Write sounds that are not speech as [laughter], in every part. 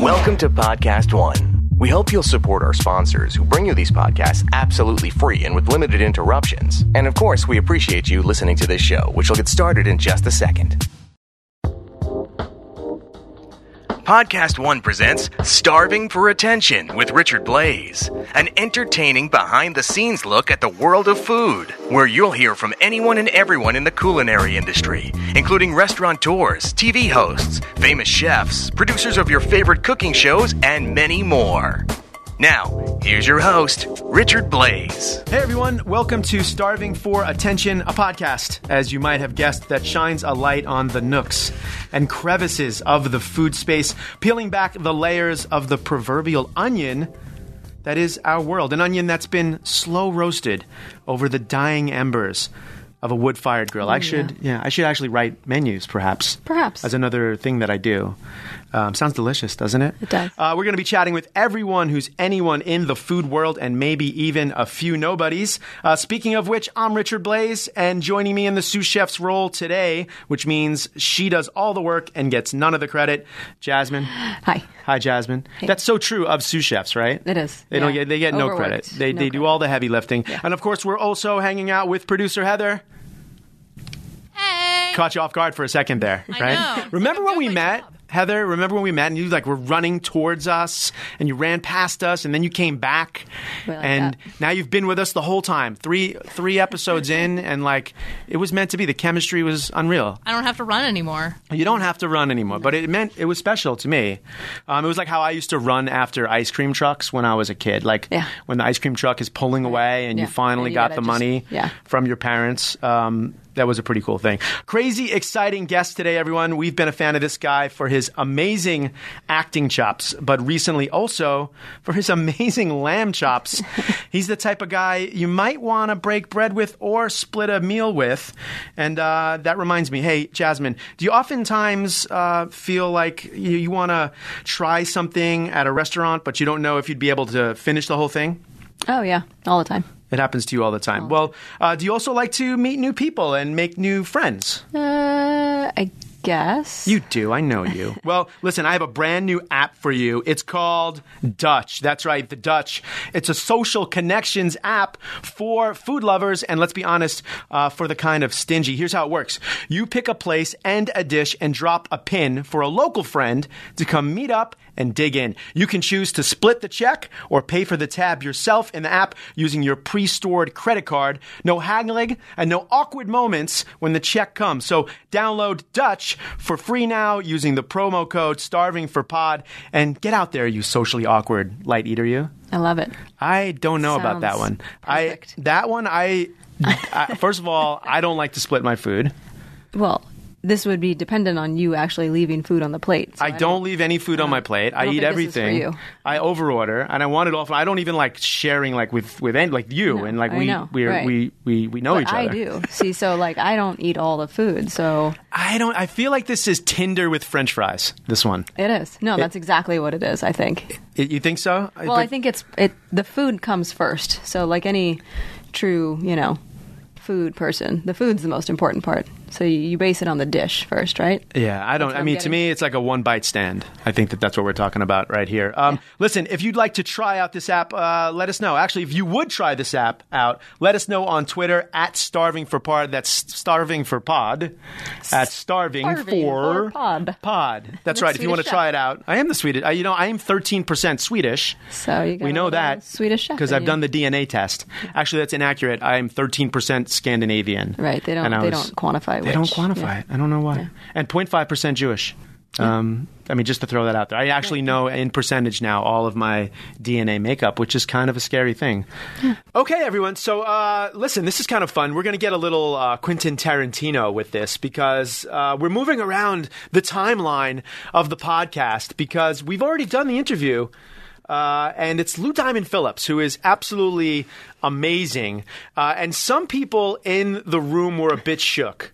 Welcome to Podcast One. We hope you'll support our sponsors who bring you these podcasts absolutely free and with limited interruptions. And of course, we appreciate you listening to this show, which will get started in just a second. Podcast One presents Starving for Attention with Richard Blais, an entertaining behind the scenes look at the world of food, where you'll hear from anyone and everyone in the culinary industry, including restaurateurs, TV hosts, famous chefs, producers of your favorite cooking shows, and many more. Now, here's your host, Richard Blais. Hey everyone, welcome to Starving for Attention, a podcast, as you might have guessed, that shines a light on the nooks and crevices of the food space, peeling back the layers of the proverbial onion that is our world. An onion that's been slow roasted over the dying embers of a wood fired grill. I oh, should, yeah, I should actually write menus, perhaps. Perhaps. As another thing that I do. Um, sounds delicious, doesn't it? It does. Uh, we're going to be chatting with everyone who's anyone in the food world and maybe even a few nobodies. Uh, speaking of which, I'm Richard Blais, and joining me in the sous chef's role today, which means she does all the work and gets none of the credit, Jasmine. Hi. Hi, Jasmine. That's so true of sous chefs, right? It is, They don't get they get no Overworked. credit. They No they do all the heavy lifting, Yeah. and of course, we're also hanging out with producer Heather. Hey. Caught you off guard for a second there, I right? know. Remember when we met, job. Heather? Remember when we met and you like were running towards us and you ran past us and then you came back like and that. now you've been with us the whole time. Three three episodes [laughs] in and like it was meant to be. The chemistry was unreal. I don't have to run anymore. You don't have to run anymore, but it meant it was special to me. Um, it was like how I used to run after ice cream trucks when I was a kid. Like Yeah. when the ice cream truck is pulling away and you finally And you got the just- money yeah. from your parents. Um, that was a pretty cool thing. Crazy, exciting guest today, everyone. We've been a fan of this guy for his amazing acting chops, but recently also for his [laughs] amazing lamb chops. [laughs] He's the type of guy you might want to break bread with or split a meal with. And uh, that reminds me hey, Jasmine, do you oftentimes uh, feel like you, you want to try something at a restaurant, but you don't know if you'd be able to finish the whole thing? Oh yeah, all the time. It happens to you all the time. Well, uh, do you also like to meet new people and make new friends? Uh, I guess. You do. I know you. [laughs] well, listen, I have a brand new app for you. It's called Dutch. That's right, the Dutch. It's a social connections app for food lovers, and let's be honest, uh, for the kind of stingy. Here's how it works you pick a place and a dish and drop a pin for a local friend to come meet up and dig in. You can choose to split the check or pay for the tab yourself in the app using your pre stored credit card. No haggling and no awkward moments when the check comes. So download Dutch for free now using the promo code Starving for Pod and get out there, you socially awkward light eater, you. I love it. I don't know about that one. perfect. I that one I, I first of all I don't like to split my food. Well, this would be dependent on you actually leaving food on the plate. so I don't leave any food on my plate. I, don't eat think this is for everything. I overorder, and I want it all. I don't even like sharing like with with any, like you No, and like I we know, we right. we we we know But each I other. do. See, so like I don't eat all the food, so [laughs] I don't. I feel like this is Tinder with French fries. This one. it is. No, that's exactly what it is. I think. Y- You think so? Well, I think it's it. The food comes first. So like any true, you know, food person, the food's the most important part. So you, base it on the dish first, right? Yeah, I don't. I mean, to me, it's like a one bite stand. I think that that's what we're talking about right here. Um, Listen, if you'd like to try out this app, uh, let us know. Actually, if you would try this app out, let us know on Twitter at Starving for Pod. That's Starving for Pod. At Starving, Starving for, for Pod. Pod. That's right. If you want to try it out, I am the Swedish. Uh, you know, I am thirteen percent Swedish. So you got We know that Swedish because I've you. done the DNA test. Actually, that's inaccurate. I am thirteen percent Scandinavian. Right, they don't- they was- don't quantify They don't quantify yeah. it. I don't know why. And 0.5 percent Jewish. Um, I mean, just to throw that out there, I actually know in percentage now all of my DNA makeup, which is kind of a scary thing. Okay, everyone. So, uh, listen, this is kind of fun. We're going to get a little uh, Quentin Tarantino with this because uh, we're moving around the timeline of the podcast because we've already done the interview. Uh, and it's Lou Diamond Phillips, who is absolutely amazing. Uh, and some people in the room were a bit shook.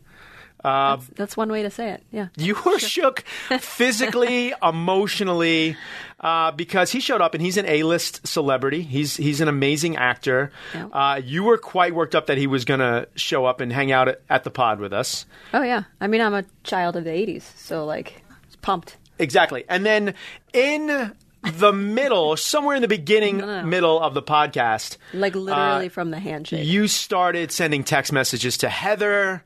That's, that's one way to say it. Yeah. You were shook physically, [laughs] emotionally, uh, because he showed up and he's an A-list celebrity. He's he's an amazing actor. Yeah. Uh, you were quite worked up that he was going to show up and hang out at, at the pod with us. Oh yeah. I mean, I'm a child of the '80s, so like, pumped. Exactly. And then in the middle, somewhere in the beginning, no. middle of the podcast, Like literally from the handshake. Uh, you started sending text messages to Heather.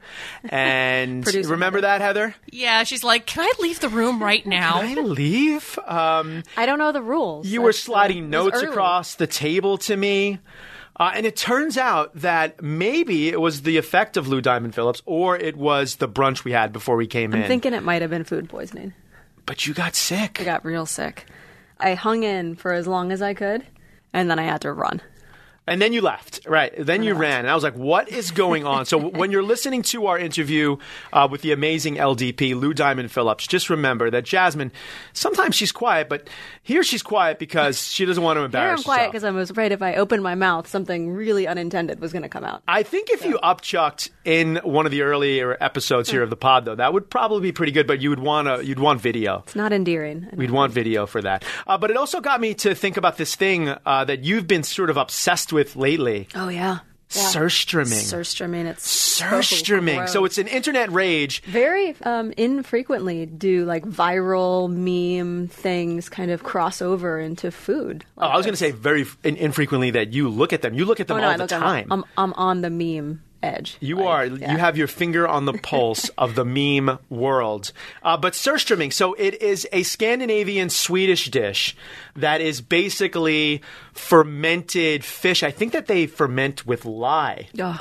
And [laughs] Producer remember that, Heather? Yeah, she's like, "Can I leave the room right now?" Can I leave? Um, I don't know the rules. you were That's, uh, sliding it notes across the table to me. Uh, and it turns out that maybe it was the effect of Lou Diamond Phillips or it was the brunch we had before we came in. I'm thinking it might have been food poisoning. but you got sick. I got real sick. I hung in for as long as I could, and then I had to run. And then you left, right? Then you ran, and I was like, "What is going on?" so [laughs] when you're listening to our interview uh, with the amazing LDP Lou Diamond Phillips, just remember that Jasmine, sometimes she's quiet, but here she's quiet because she doesn't want to Here embarrass I'm quiet because I was afraid if I opened my mouth, something really unintended was going to come out. I think if you upchucked in one of the earlier episodes here of the pod, though, that would probably be pretty good. But you would want to, you'd want video. It's not endearing. We'd want video for that. Uh, but it also got me to think about this thing uh, that you've been sort of obsessed with lately. Oh yeah. yeah. Surströmming. Surströmming. It's Surströmming. So it's an internet rage. very um, infrequently do like viral meme things kind of cross over into food. Oh, I was going to say very in- infrequently that you look at them. You look at them Oh, all the time. I'm, I'm on the meme edge. You Like, are. yeah. You have your finger on the pulse [laughs] of the meme world. Uh, but surströmming, so it is a Scandinavian Swedish dish that is basically fermented fish. I think that they ferment with lye. Ugh.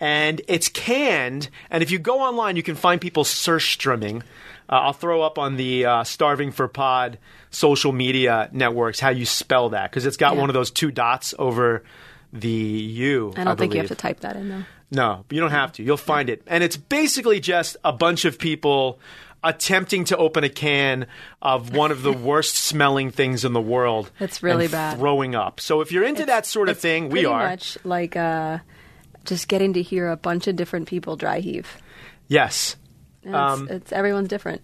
And it's canned. And if you go online, you can find people surströmming. Uh, I'll throw up on the uh, Starving for Pod social media networks how you spell that because it's got Yeah. one of those two dots over the U. I don't think you have to type that in though. No, you don't have to. You'll find it. And it's basically just a bunch of people attempting to open a can of one of the [laughs] worst smelling things in the world. It's really and bad. Throwing up. So if you're into that sort of thing, we pretty are. much like uh, just getting to hear a bunch of different people dry heave. Yes. Um, it's, it's everyone's different.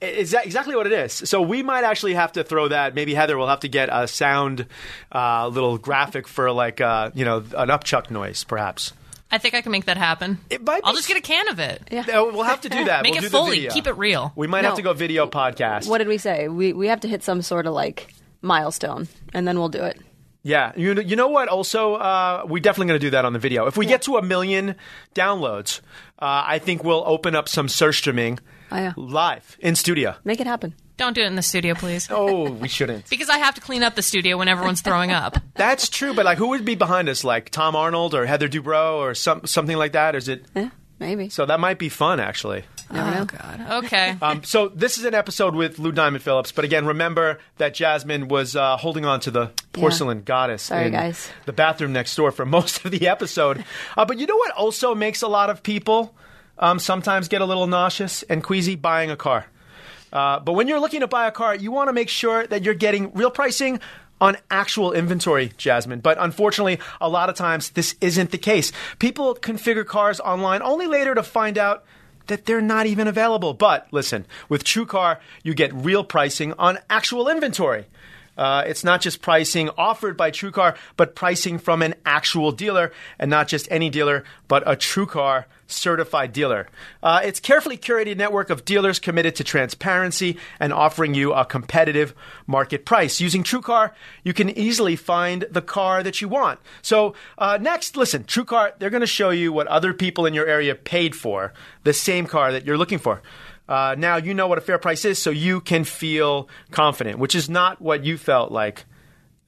It's exactly what it is. So we might actually have to throw that. Maybe Heather will have to get a sound, uh, little graphic for like, uh, you know, an upchuck noise, perhaps. I think I can make that happen. It might I'll be- just get a can of it. Yeah. Uh, We'll have to do that. [laughs] Make we'll it do the fully. video. Keep it real. We might have No. to go video podcast. What did we say? We we have to hit some sort of like milestone, and then we'll do it. Yeah, you know, you know what? Also, uh, we're definitely going to do that on the video. If we get to a million downloads, uh, I think we'll open up some surströmming Oh, yeah. live in studio. Make it happen. Don't do it in the studio, please. Oh, we shouldn't. Because I have to clean up the studio when everyone's throwing up. [laughs] That's true, but like, who would be behind us? Like Tom Arnold or Heather Dubrow or some something like that? Is it? Yeah, maybe. So that might be fun, actually. Never know. God. Okay. [laughs] Um, so this is an episode with Lou Diamond Phillips, but again, remember that Jasmine was uh, holding on to the porcelain goddess Sorry, in guys. the bathroom next door for [laughs] most of the episode. uh, but you know what also makes a lot of people um, sometimes get a little nauseous and queasy buying a car. Uh, but when you're looking to buy a car, you want to make sure that you're getting real pricing on actual inventory, Jasmine. But unfortunately, a lot of times this isn't the case. People configure cars online only later to find out that they're not even available. But listen, with TrueCar, you get real pricing on actual inventory. Uh, it's not just pricing offered by TrueCar, but pricing from an actual dealer, and not just any dealer, but a TrueCar certified dealer. Uh, it's carefully curated network of dealers committed to transparency and offering you a competitive market price. Using TrueCar, you can easily find the car that you want. So uh, next, listen, TrueCar, they're going to show you what other people in your area paid for the same car that you're looking for. Uh, now you know what a fair price is, so you can feel confident, which is not what you felt like,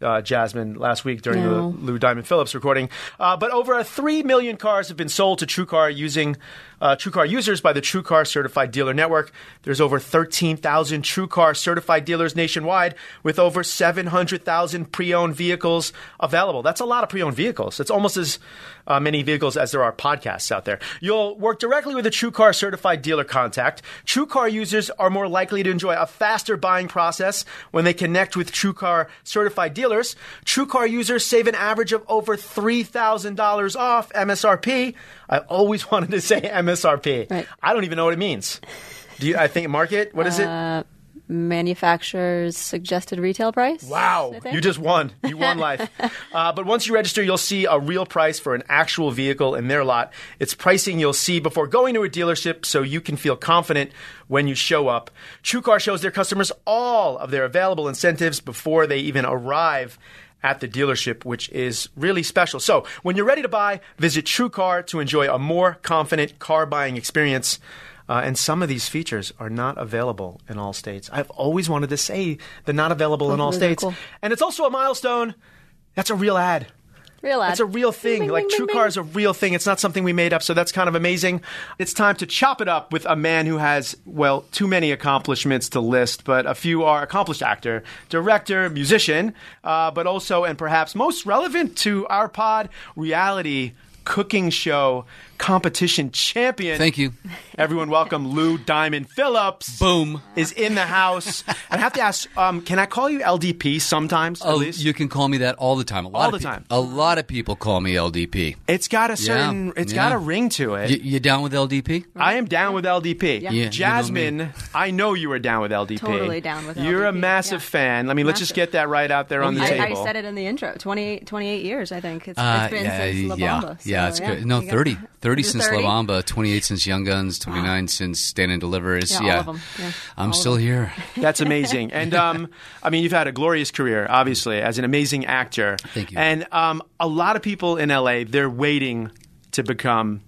uh, Jasmine, last week during No. the Lou Diamond Phillips recording. Uh, but over three million cars have been sold to TrueCar using uh, TrueCar users by the TrueCar Certified Dealer Network. There's over 13,000 TrueCar certified dealers nationwide, with over 700,000 pre-owned vehicles available. That's a lot of pre-owned vehicles. It's almost as uh, many vehicles as there are podcasts out there. You'll work directly with a TrueCar certified dealer contact. TrueCar users are more likely to enjoy a faster buying process when they connect with TrueCar certified dealers. TrueCar users save an average of over $3,000 off MSRP. I always [laughs] wanted to say MSRP. Right. I don't even know what it means. Do you, I think market? What is it? Manufacturer's suggested retail price. Wow, you just won. You won [laughs] life. Uh, but once you register, you'll see a real price for an actual vehicle in their lot. It's pricing you'll see before going to a dealership so you can feel confident when you show up. TrueCar shows their customers all of their available incentives before they even arrive at the dealership, which is really special. So, when you're ready to buy, visit TrueCar to enjoy a more confident car buying experience. Uh, and some of these features are not available in all states. I've always wanted to say they're not available in all states. cool. And it's also a milestone. That's a real ad. Real ad. It's a real thing. Bing, like bing, True bing, Car bing. is a real thing. It's not something we made up, so that's kind of amazing. It's time to chop it up with a man who has, well, too many accomplishments to list, but a few are accomplished actor, director, musician, uh, but also, and perhaps most relevant to our pod, reality cooking show competition champion. Thank you. Everyone, welcome Lou Diamond Phillips. Boom. Is in the house. [laughs] and I have to ask, um, can I call you LDP sometimes? at Oh, least? you can call me that all the time. A lot All of the pe- time. A lot of people call me LDP. It's got a certain, It's got a ring to it. You, you down with LDP? I am down with LDP. Yeah. Yeah, you know Jasmine. I know you are down with LDP. Totally down with You're a massive yeah. fan. I mean, let's just get that right out there on the yeah. I, I said it in the intro. 28, 28 years, I think. It's, Uh, it's been yeah, since La yeah, so, yeah, it's yeah. good. No, You got- 30. 30 Is since 30? La Bamba, 28 since Young Guns, 29 since Stand and Delivers. Yeah, yeah. Yeah, I'm all of still 'em. here. [laughs] That's amazing. And um, I mean, you've had a glorious career, obviously, as an amazing actor. Thank you. And um, a lot of people in LA, they're waiting to become.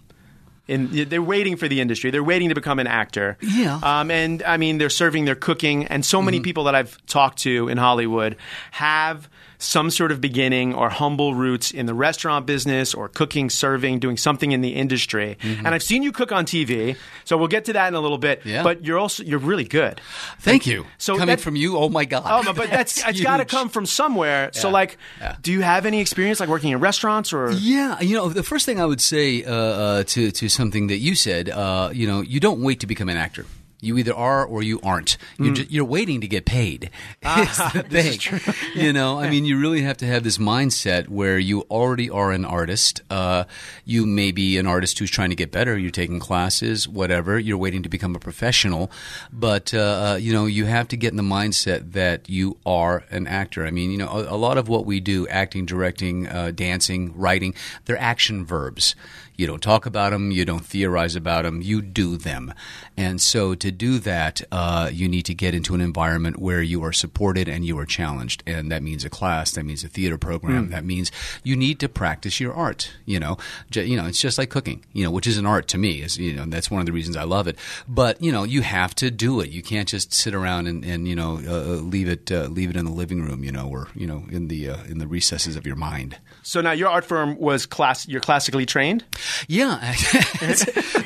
In, they're waiting for the industry. They're waiting to become an actor. Yeah. Um, and I mean, they're serving, they're cooking, and so Mm-hmm. many people that I've talked to in Hollywood have some sort of beginning or humble roots in the restaurant business or cooking, serving, doing something in the industry. Mm-hmm. And I've seen you cook on TV, so we'll get to that in a little bit. Yeah. But you're also you're really good. Thank you. So Coming that- from you, oh my God. Oh, but- but that's, [laughs] it's got to come from somewhere. So, like, Yeah. do you have any experience like working in restaurants or? Yeah, you know, the first thing I would say uh, uh, to to something that you said, uh, you know, you don't wait to become an actor. You either are or you aren't. You're, ju- you're waiting to get paid. [laughs] It's the thing. [laughs] you know, I mean, you really have to have this mindset where you already are an artist. Uh, you may be an artist who's trying to get better. You're taking classes, whatever. You're waiting to become a professional. But, uh, uh, you know, you have to get in the mindset that you are an actor. I mean, you know, a, a lot of what we do, acting, directing, uh, dancing, writing, they're action verbs. You don't talk about them. You don't theorize about them. You do them. And so to do that, uh, you need to get into an environment where you are supported and you are challenged. And that means a class. That means a theater program. That means you need to practice your art. You know, J- you know, it's just like cooking. You know, which is an art to me. Is you know, that's one of the reasons I love it. But you know, you have to do it. You can't just sit around and, and you know uh, uh, leave it uh, leave it in the living room. You know, or you know in the uh, in the recesses of your mind. So now your art firm was class. You're classically trained. Yeah, [laughs]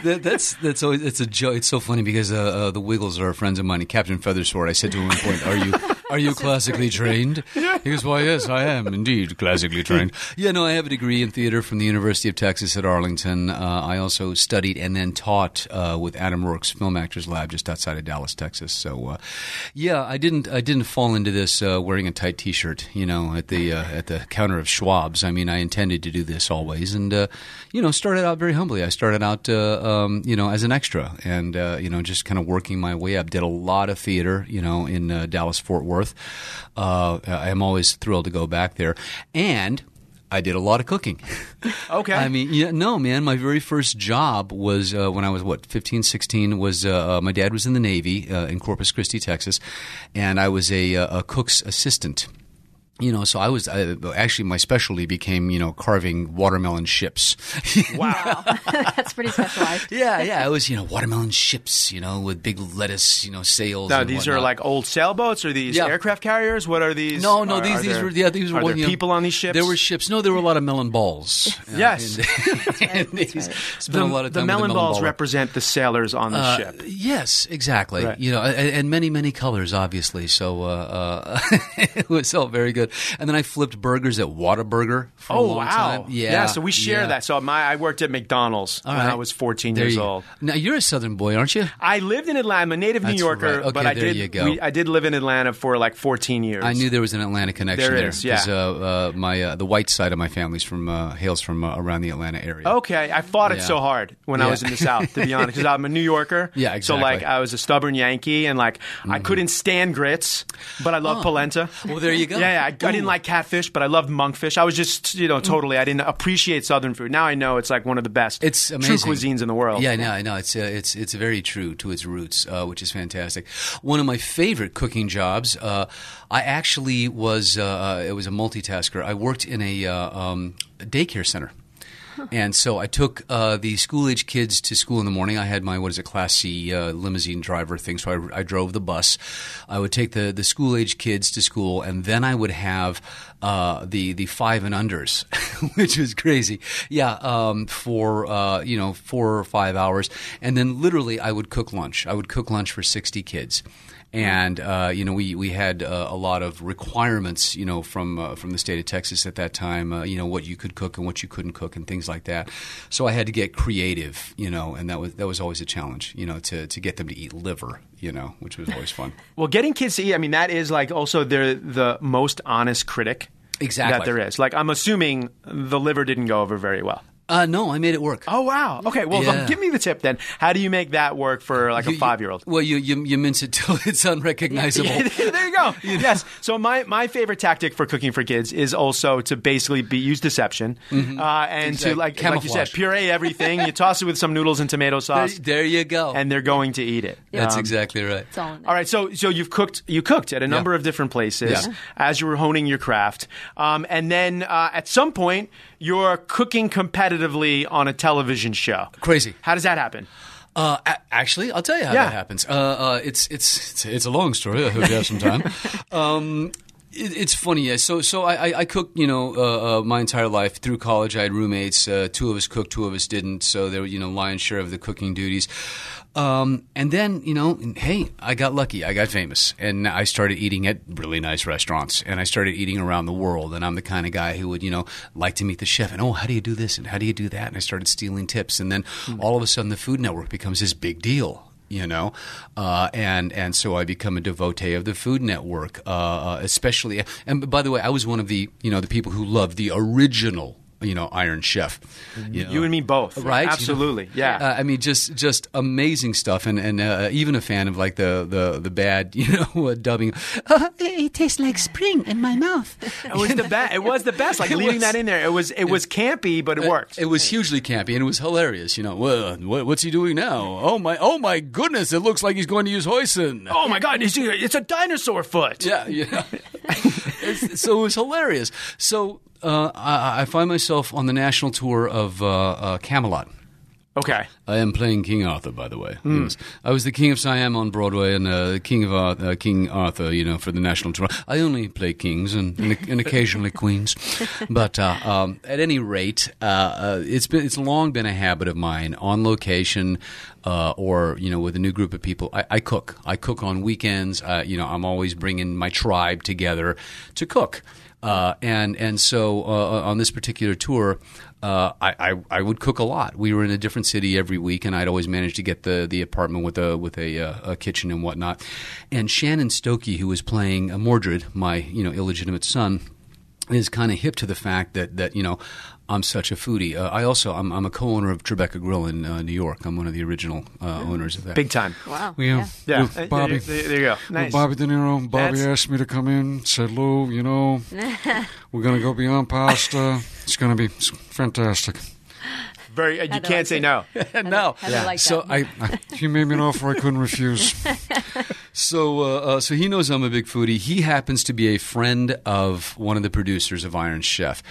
that, that's that's always it's a joke. It's so funny because uh, uh, the Wiggles are friends of mine. And Captain Feathersword, I said to him point, "Are you are you classically trained?" [laughs] He goes, "Why, yes, I am indeed classically trained." [laughs] yeah, no, I have a degree in theater from the University of Texas at Arlington. Uh, I also studied and then taught uh, with Adam Roarke's Film Actors Lab just outside of Dallas, Texas. So, uh, yeah, I didn't I didn't fall into this uh, wearing a tight T-shirt, you know, at the uh, at the counter of Schwab's. I mean, I intended to do this always, and uh, you know, started out very humbly. I started out, uh, um, you know, as an extra, and uh, you know, just kind of working my way up. Did a lot of theater, you know, in uh, Dallas Fort Worth. Uh, I am always thrilled to go back there, and. I did a lot of cooking. [laughs] Okay. I mean, yeah, no, man. My very first job was uh, when I was what 15, 16. Was uh, uh, my dad was in the Navy uh, in Corpus Christi, Texas, and I was a, uh, a cook's assistant. You know, so I was I, actually my specialty became you know carving watermelon ships. [laughs] wow. [laughs] That's pretty specialized. [laughs] yeah, yeah, it was you know watermelon ships, you know, with big lettuce, you know, sails. now and these are like old sailboats or these Yeah. aircraft carriers. What are these? No, no, Are- these are these there- were yeah these were Are one, there you know, people on these ships? There were ships. No, there were a lot of melon balls. Yes. and these- spent The, a lot of the time melon balls ball. represent the sailors on the Uh, ship. Yes, exactly. Right. You know, and, and many, many colors, obviously. So uh, uh, it was all very good. And then I flipped burgers at Whataburger for a Oh long wow! time. Yeah, so we share yeah. that. So my I worked at McDonald's All when right. I was 14 There years you old. Now you're a Southern boy, aren't you? I lived in Atlanta. I'm a native New Yorker, right. Okay, but I did. you go. we- I did live in Atlanta for like 14 years. I knew there was an Atlanta connection There there. is, yeah. uh, uh, my uh, the white side of my family's from uh, hails from uh, around the Atlanta area. Okay, I fought it so hard when I was in the South, to be [laughs] honest, because I'm a New Yorker. Yeah, exactly. So like, I was a stubborn Yankee, and like, I couldn't stand grits, but I love polenta. Well, there you go. Yeah, yeah. I didn't like catfish, but I loved monkfish. I was just, you know, totally. I didn't appreciate Southern food. Now I know it's like one of the best It's true cuisines in the world. Yeah, I know, I know. It's uh, it's it's very true to its roots, uh, which is fantastic. One of my favorite cooking jobs. Uh, I actually was uh, uh, it was a multitasker. I worked in a uh, um, daycare center. And so I took uh, the school age kids to school in the morning. I had my what is it, Class C uh, limousine driver thing. So I, I drove the bus. I would take the the school age kids to school, and then I would have uh, the the five and unders, [laughs] which was crazy. Yeah, um, for uh, you know four or five hours, and then literally I would cook lunch. I would cook lunch for sixty kids and uh, you know we we had uh, a lot of requirements you know from uh, from the state of Texas at that time uh, you know what you could cook and what you couldn't cook and things like that so I had to get creative you know and that was that was always a challenge you know to to get them to eat liver you know which was always fun [laughs] Well, getting kids to eat, I mean, that is like also the the most honest critic Exactly. that there is. Like, I'm assuming the liver didn't go over very well. Uh, no I made it work Oh wow. Okay. Well, Yeah. give me the tip then. How do you make that work for like a You- you- five year old? well you, you you mince it till [laughs] it's unrecognizable [laughs] there you go. [laughs] Yes. So my, my favorite tactic for cooking for kids is also to basically be use deception uh, and Mm-hmm. To like like you said camouflage. puree everything. you toss it with some noodles and tomato sauce, there you go and they're going to eat it. that's Um, exactly right It's all. All right, so so you've cooked you cooked at a number of different places Yeah. as you were honing your craft, um, and then uh, at some point you're cooking on a television show. Crazy. How does that happen? Uh, a- actually, I'll tell you how Yeah. that happens. Uh, uh, it's, it's it's it's a long story. I hope you have some time. [laughs] um, it, it's funny, yeah. So so I, I, cooked, you know, uh, uh, my entire life through college. I had roommates. Uh, two of us cooked, two of us didn't. So there were, you know, lion's share of the cooking duties. Um, and then, you know, hey, I got lucky. I got famous, and I started eating at really nice restaurants, and I started eating around the world. And I'm the kind of guy who would, you know, like to meet the chef, and oh, how do you do this, and how do you do that? And I started stealing tips, and then all of a sudden, the Food Network becomes this big deal you know, uh, and and so I become a devotee of the Food Network, uh, uh, especially. And by the way, I was one of the you know the people who loved the original. You know, Iron Chef. You, know. You and me both, right? Absolutely, You know? yeah. Uh, I mean, just just amazing stuff, and and uh, even a fan of like the the the bad, [laughs] you know, uh, dubbing. Uh, it tastes like spring in my mouth. it was the best. It was the best. Like [laughs] It leaving was- that in there, it was it was campy, but it worked. It was hugely campy and it was hilarious. You know, well, what, what's he doing now? Oh my, oh my goodness! It looks like he's going to use hoisin. oh my god, it's, it's a dinosaur foot. Yeah, yeah. [laughs] So it was hilarious. So uh, I, I find myself on the national tour of uh, uh, Camelot. Okay. I am playing King Arthur, by the way. Hmm. Yes. I was the King of Siam on Broadway and uh, King of Ar- uh, King Arthur, you know, for the national tour. I only play kings and, and, occasionally [laughs] queens, but uh, um, at any rate, uh, uh, it's been it's long been a habit of mine on location. Uh, or you know, with a new group of people, I, I cook. I cook on weekends. Uh, you know, I'm always bringing my tribe together to cook. Uh, and and so uh, on this particular tour, uh, I, I I would cook a lot. We were in a different city every week, and I'd always manage to get the, the apartment with a with a, uh, a kitchen and whatnot. And Shannon Stokey, who was playing uh, Mordred, my you know illegitimate son, is kind of hip to the fact that that you know I'm such a foodie. Uh, I also I'm, I'm a co-owner of Tribeca Grill in uh, New York. I'm one of the original uh, owners of that. Big time. Wow. Yeah, Yeah. with Uh, Bobby. There, there you go. Nice. Bobby De Niro. Bobby That's- asked me to come in. Said, "Lou, you know, [laughs] we're gonna go beyond pasta. It's gonna be fantastic." Very. you can't likes say it. no. [laughs] no, Heather liked so that. I He made me an [laughs] offer I couldn't refuse. [laughs] So, uh, uh, so he knows I'm a big foodie. He happens to be a friend of one of the producers of Iron Chef,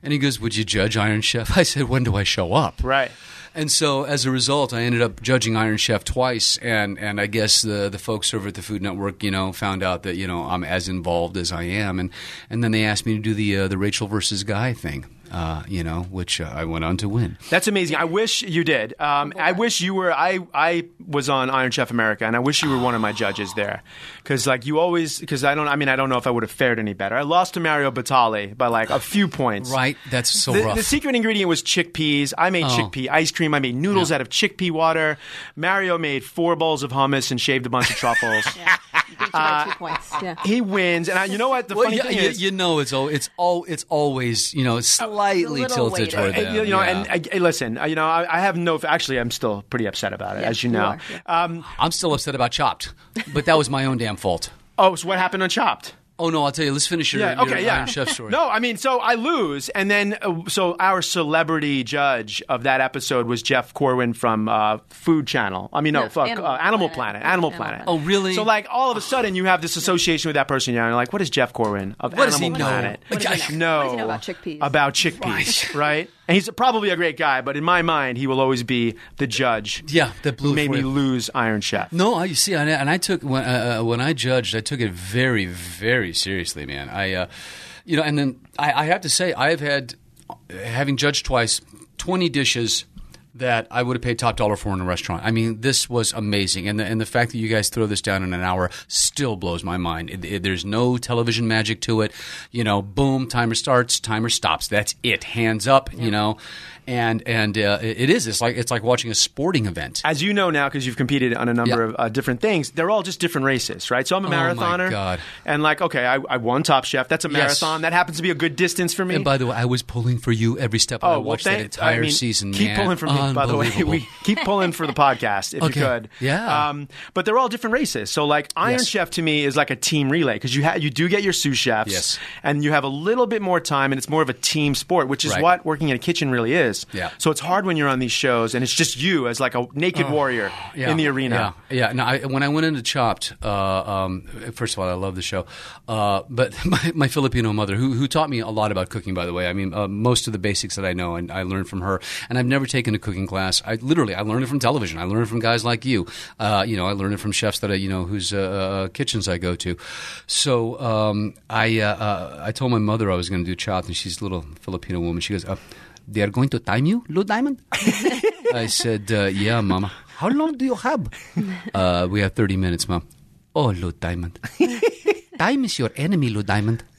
and he goes, "Would you judge Iron Chef?" I said, "When do I show up?" Right. And so, as a result, I ended up judging Iron Chef twice, and, and I guess the the folks over at the Food Network, you know, found out that you know I'm as involved as I am, and and then they asked me to do the uh, the Rachel versus Guy thing, uh, you know, which uh, I went on to win. That's amazing. I wish you did. Um, I wish you were. I I was on Iron Chef America, and I wish you were one of my judges there, because like you always. Because I don't. I mean, I don't know if I would have fared any better. I lost to Mario Batali by like a few points. Right? That's so The, rough. the secret ingredient was chickpeas. I made Oh. chickpea ice cream. I made noodles Yeah. out of chickpea water. Mario made four bowls of hummus and shaved a bunch of truffles. [laughs] Beat you by two points. Yeah. he wins, and I, you know what? The well, funny yeah, thing you, is, you know, it's al- it's all it's always you know slightly tilted weighted. toward them. you know, yeah. and listen, you know, I, I have no. Actually, I'm still pretty upset about it, Yeah, as you you know. are, yeah. Um, I'm still upset about Chopped, but that was my own damn fault. oh, so what happened on Chopped? Oh no, I'll tell you. Let's finish your, Yeah. your Okay. Yeah. Iron Chef story. [laughs] No, I mean, so I lose, and then uh, so our celebrity judge of that episode was Jeff Corwin from uh, Food Channel. I mean, no, No, fuck, Animal uh, Animal Planet. Planet. Animal Animal Planet. Planet. Oh, really? So like all of a sudden you have this association with that person. You're like, what is Jeff Corwin of What does Animal he know? Planet? What does he know? What know about chickpeas? About chickpeas, right? And he's probably a great guy, but in my mind, he will always be the judge. Yeah, that blew made me lose Iron Chef. No, I you see, I, and I took when uh, uh, when I judged, I took it very, very seriously, man. I, uh, you know, and then I, I have to say, I've had, having judged twice, twenty dishes that I would have paid top dollar for in a restaurant. I mean, this was amazing, and the, and the fact that you guys throw this down in an hour still blows my mind. It, it- there's no television magic to it. You know, boom, timer starts, timer stops. That's it. Hands up. You know, and and uh, it is. It's like it's like watching a sporting event. As you know now, because you've competed on a number Yeah. of uh, different things, they're all just different races, right? So I'm a Oh, my marathoner, God. and like, okay, I, I won Top Chef. That's a Yes. marathon. That happens to be a good distance for me. And by the way, I was pulling for you every step. I Oh, well, watched that entire I mean, season. Keep man. pulling for me, by the way. We keep pulling for the [laughs] podcast if Okay. you could. Yeah. Um, but they're all different races. So, like, Iron Yes. Chef to me is like a team relay because you ha- you do get your sous chefs, Yes. and you have a little bit more time, and it's more of a team sport, which is Right. what working in a kitchen really is. Yeah. So it's hard when you're on these shows, and it's just you as like a naked warrior Oh, Yeah, in the arena. Yeah, yeah. No, I, when I went into Chopped, uh, um, first of all, I love the show, uh, but [laughs] my, my Filipino mother, who, who taught me a lot about cooking, by the way. I mean, uh, most of the basics that I know, and I learned from her. And I've never taken a cooking class. I literally, I learned it from television. I learned it from guys like you. Uh, you know, I learned it from chefs that I, you know, whose uh, uh, kitchens I go to. So um, I, uh, uh, I told my mother I was going to do Chopped, and she's a little Filipino woman. She goes, uh, "They are going to time you, Lou Diamond." [laughs] I said, uh, "Yeah, Mama." How long do you have? Uh, we have thirty minutes, Mom. Oh, Lord Diamond. [laughs] Time is your enemy, Lord Diamond. [laughs]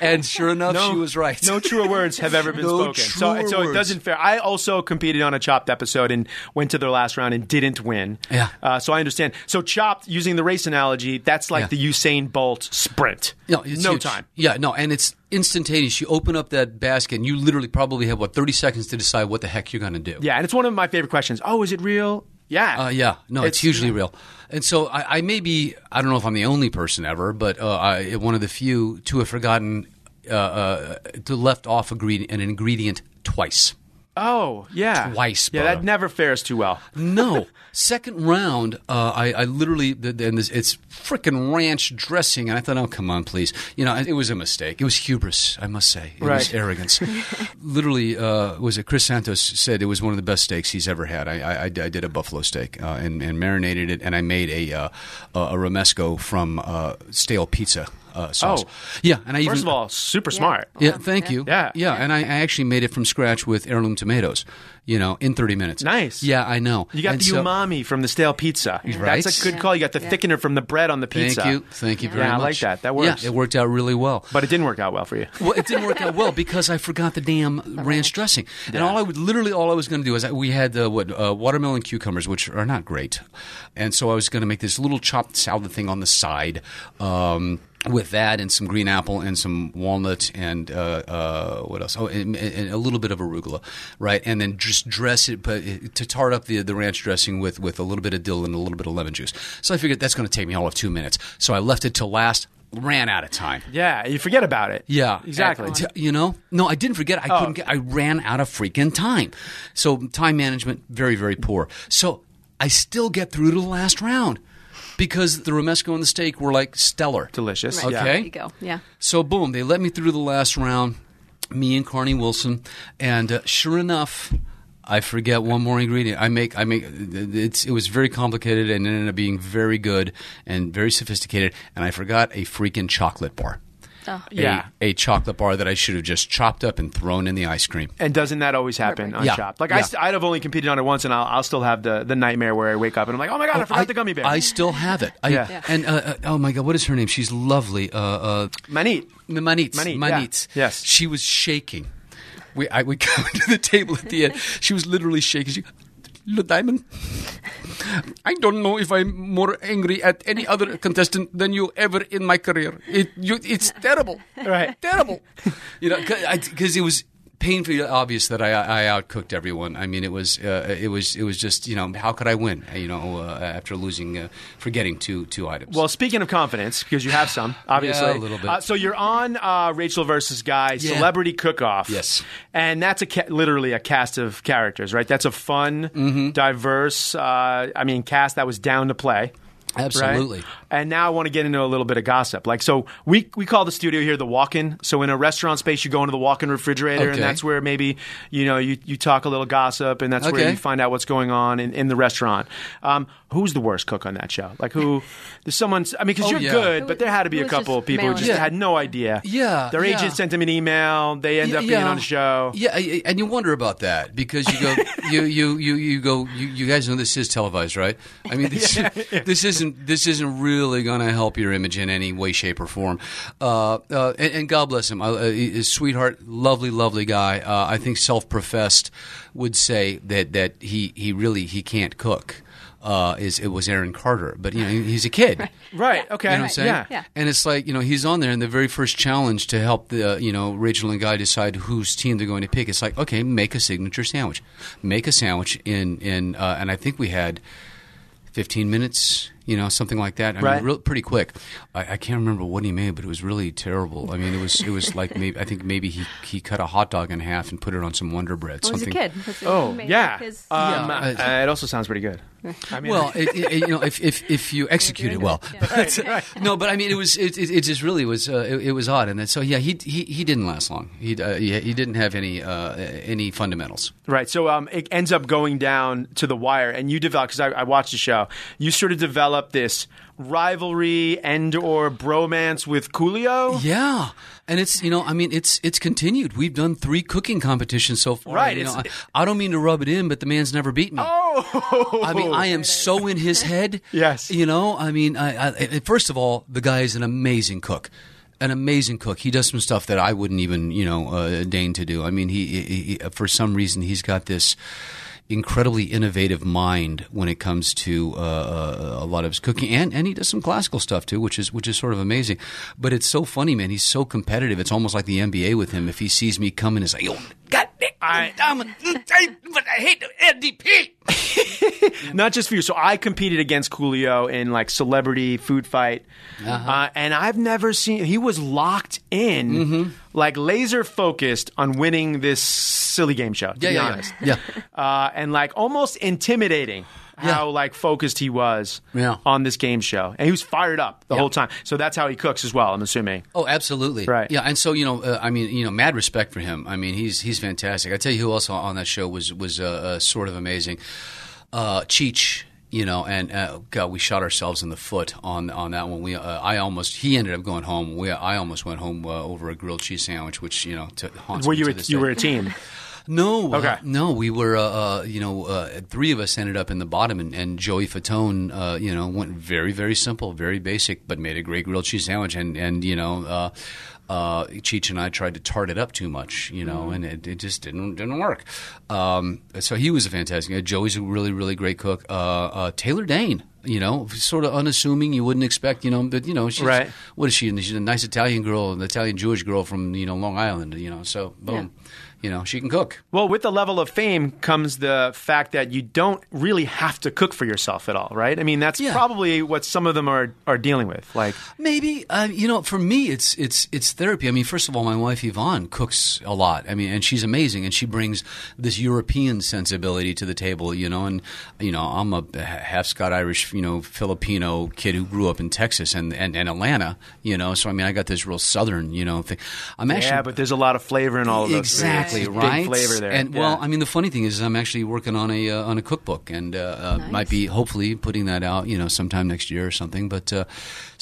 and sure enough, she was right. No truer words have ever been [laughs] No spoken. So, truer so it doesn't fair. I also competed on a Chopped episode and went to their last round and didn't win. Yeah. Uh, so I understand. So Chopped, using the race analogy, that's like Yeah. the Usain Bolt sprint. No, it's no huge. time. Yeah, no, and it's instantaneous. You open up that basket, and you literally probably have what thirty seconds to decide what the heck you're going to do. Yeah, and it's one of my favorite questions. Oh, is it real? Yeah. Uh, yeah, no, it's, It's- hugely real. And so I, I may be, I don't know if I'm the only person ever, but uh, I, one of the few to have forgotten uh, uh, to left off an ingredient twice. Oh, yeah. Twice, Yeah, brother. that never fares too well. No, [laughs] second round, uh, I, I literally, and this, it's freaking ranch dressing, and I thought, oh, come on, please. You know, it was a mistake. It was hubris, I must say. It was arrogance. [laughs] literally, uh, was it Chris Santos said it was one of the best steaks he's ever had. I, I, I did a buffalo steak uh, and, and marinated it, and I made a uh, a a romesco from uh, stale pizza uh, sauce. Oh. yeah, and I even, First of all, super Yeah. smart. yeah, thank you. Yeah. yeah, and I, I actually made it from scratch with heirloom tomatoes. You know, in thirty minutes. Nice. Yeah, I know. You got And the so- umami from the stale pizza. Right. That's a good Yeah. call. You got the Yeah. thickener from the bread on the pizza. Thank you. Thank you very Yeah, I like that. That works. Yeah, it worked out really well. But it didn't work out well for you. well, it didn't work out well because I forgot the damn ranch dressing, and all I would literally all I was going to do is I, we had uh, what uh, watermelon cucumbers, which are not great, and so I was going to make this little chopped salad thing on the side. Um, with that and some green apple and some walnut and uh, uh, what else? Oh, and, and a little bit of arugula, right? And then just dress it, but to tart up the the ranch dressing with with a little bit of dill and a little bit of lemon juice. So I figured that's going to take me all of two minutes. So I left it till last. Ran out of time. Yeah, you forget about it. Yeah, exactly. And, you know, no, I didn't forget. I Oh. couldn't get. I ran out of freaking time. So time management very very poor. So I still get through to the last round because the romesco and the steak were like stellar. Delicious. Right. Yeah. Okay. There you go. Yeah. So boom, they let me through the last round. Me and Carnie Wilson, and uh, sure enough. I forget one more ingredient. I make. I make. It's. It was very complicated and it ended up being very good and very sophisticated. And I forgot a freaking chocolate bar. Yeah. a, a chocolate bar that I should have just chopped up and thrown in the ice cream. And doesn't that always happen Perfect. on Yeah. Chopped? Like Yeah. I, st- I'd have only competed on it once, and I'll, I'll still have the, the nightmare where I wake up and I'm like, oh my god, I forgot the gummy bear. I still have it. I, Yeah. Yeah. And uh, uh, oh my god, what is her name? She's lovely. Uh, uh, Maneet. Manitz. Maneet, Manitz. yeah. Yes. She was shaking. We I we [laughs] come to the table at the end. She was literally shaking. She, Lou Diamond. I don't know if I'm more angry at any other contestant than you ever in my career. It, you, it's terrible. Right. Terrible. You know, because it was painfully obvious that I, I outcooked everyone. I mean, it was uh, it was it was just you know how could I win? You know, uh, after losing, uh, forgetting two two items. Well, speaking of confidence, because you have some, obviously. [laughs] Yeah, a little bit. Uh, so you're on uh, Rachel versus Guy Yeah. Celebrity Cook Off. Yes. And that's a ca- literally a cast of characters, right? That's a fun, Mm-hmm. diverse, uh, I mean, cast that was down to play. right? Absolutely. And now I want to get into a little bit of gossip. Like, so we we call the studio here the walk-in. So in a restaurant space, you go into the walk-in refrigerator, Okay. and that's where maybe you know you, you talk a little gossip, and that's where you find out what's going on in, in the restaurant. Um, who's the worst cook on that show? Like, who? There's someone. I mean, because Oh, you're yeah. good, Who- but there had to be a couple of people who just it? had no idea. Yeah, their yeah. agent sent them an email. They end up being on the show. Yeah, and you wonder about that because you go, [laughs] you you you you go, you, you guys know this is televised, right? I mean, this, [laughs] this isn't this isn't really going to help your image in any way, shape, or form. Uh, uh, and, and God bless him, uh, his sweetheart, lovely, lovely guy. Uh, I think self-professed would say that that he he really he can't cook. Uh, is it was Aaron Carter, but you know he's a kid. Right. [laughs] Okay. You know what I'm saying? Yeah. Yeah. And it's like, you know, he's on there and the very first challenge to help the, uh, you know, Rachel and Guy decide whose team they're going to pick. It's like, okay, make a signature sandwich. Make a sandwich in, in uh, and I think we had 15 minutes, you know, something like that. I Right. mean, real, pretty quick. I, I can't remember what he made, but it was really terrible. I mean, it was, it was like maybe, I think maybe he, he cut a hot dog in half and put it on some Wonder Bread. Well, he's a something. kid. That's- Oh yeah. his- Um, Yeah. uh, it also sounds pretty good. I mean, Well, it, it, you know, if, if, if you execute it well, no, but I mean, it was it, it, it just really was uh, it, it was odd, and then, so yeah, he, he he didn't last long. He uh, he, he didn't have any uh, any fundamentals. Right. So um, it ends up going down to the wire, and you develop because I, I watched the show. You sort of develop this rivalry and or bromance with Coolio. Yeah, and it's you know, I mean, it's it's continued. We've done three cooking competitions so far. Right, You know, I, I don't mean to rub it in, but the man's never beaten me. Oh, I mean, I am so in his head. [laughs] Yes. You know, I mean, I, I, first of all, the guy is an amazing cook. An amazing cook. He does some stuff that I wouldn't even, you know, uh, deign to do. I mean, he, he, he for some reason he's got this incredibly innovative mind when it comes to uh, uh, a lot of his cooking, and, and he does some classical stuff too, which is which is sort of amazing. But it's so funny, man. He's so competitive. It's almost like the NBA with him. If he sees me coming, it's like, oh, God, I- it, I, but I hate the NDP. [laughs] not just for you. So I competed against Coolio in like celebrity food fight, Uh-huh. uh, and I've never seen. He was locked in, Mm-hmm. like laser focused on winning this silly game show. To Yeah, be yeah, honest, yeah. [laughs] uh, and like almost intimidating. How like focused he was on this game show, and he was fired up the whole time. So that's how he cooks as well. I'm assuming. Oh, absolutely. Right. Yeah, and so you know, uh, I mean, you know, mad respect for him. I mean, he's he's fantastic. I tell you, who else on that show was was uh, uh, sort of amazing. Uh, Cheech. You know, and uh, God, we shot ourselves in the foot on on that one. We, uh, I almost, he ended up going home. We, I almost went home uh, over a grilled cheese sandwich, which you know, to, haunts Were me you to a, this you day. were a team? [laughs] No, Okay. uh, no, we were, uh, uh, you know, uh, three of us ended up in the bottom, and, and Joey Fatone, uh, you know, went very, very simple, very basic, but made a great grilled cheese sandwich, and and you know, uh, Cheech and I tried to tart it up too much, you know, and it, it just didn't didn't work. Um, so he was a fantastic. guy. Joey's a really, really great cook. Uh, uh, Taylor Dayne. You know, sort of unassuming. You wouldn't expect, you know, but you know, she's Right. what is she? She's a nice Italian girl, an Italian Jewish girl from you know Long Island. You know, so boom, you know, she can cook. Well, with the level of fame comes the fact that you don't really have to cook for yourself at all, right? I mean, that's Yeah. probably what some of them are are dealing with. Like, Maybe uh, you know, for me, it's it's it's therapy. I mean, first of all, my wife Yvonne cooks a lot. I mean, and she's amazing, and she brings this European sensibility to the table. You know, and you know, I'm a half Scott Irish, you know, Filipino kid who grew up in Texas and, and, and Atlanta. You know, so I mean, I got this real Southern, you know, thing. I'm actually yeah, but there's a lot of flavor in all of those. Exactly. Exactly Big right. flavor there. And Yeah. well, I mean, the funny thing is, I'm actually working on a uh, on a cookbook, and uh, uh, Nice. might be hopefully putting that out, you know, sometime next year or something. But uh,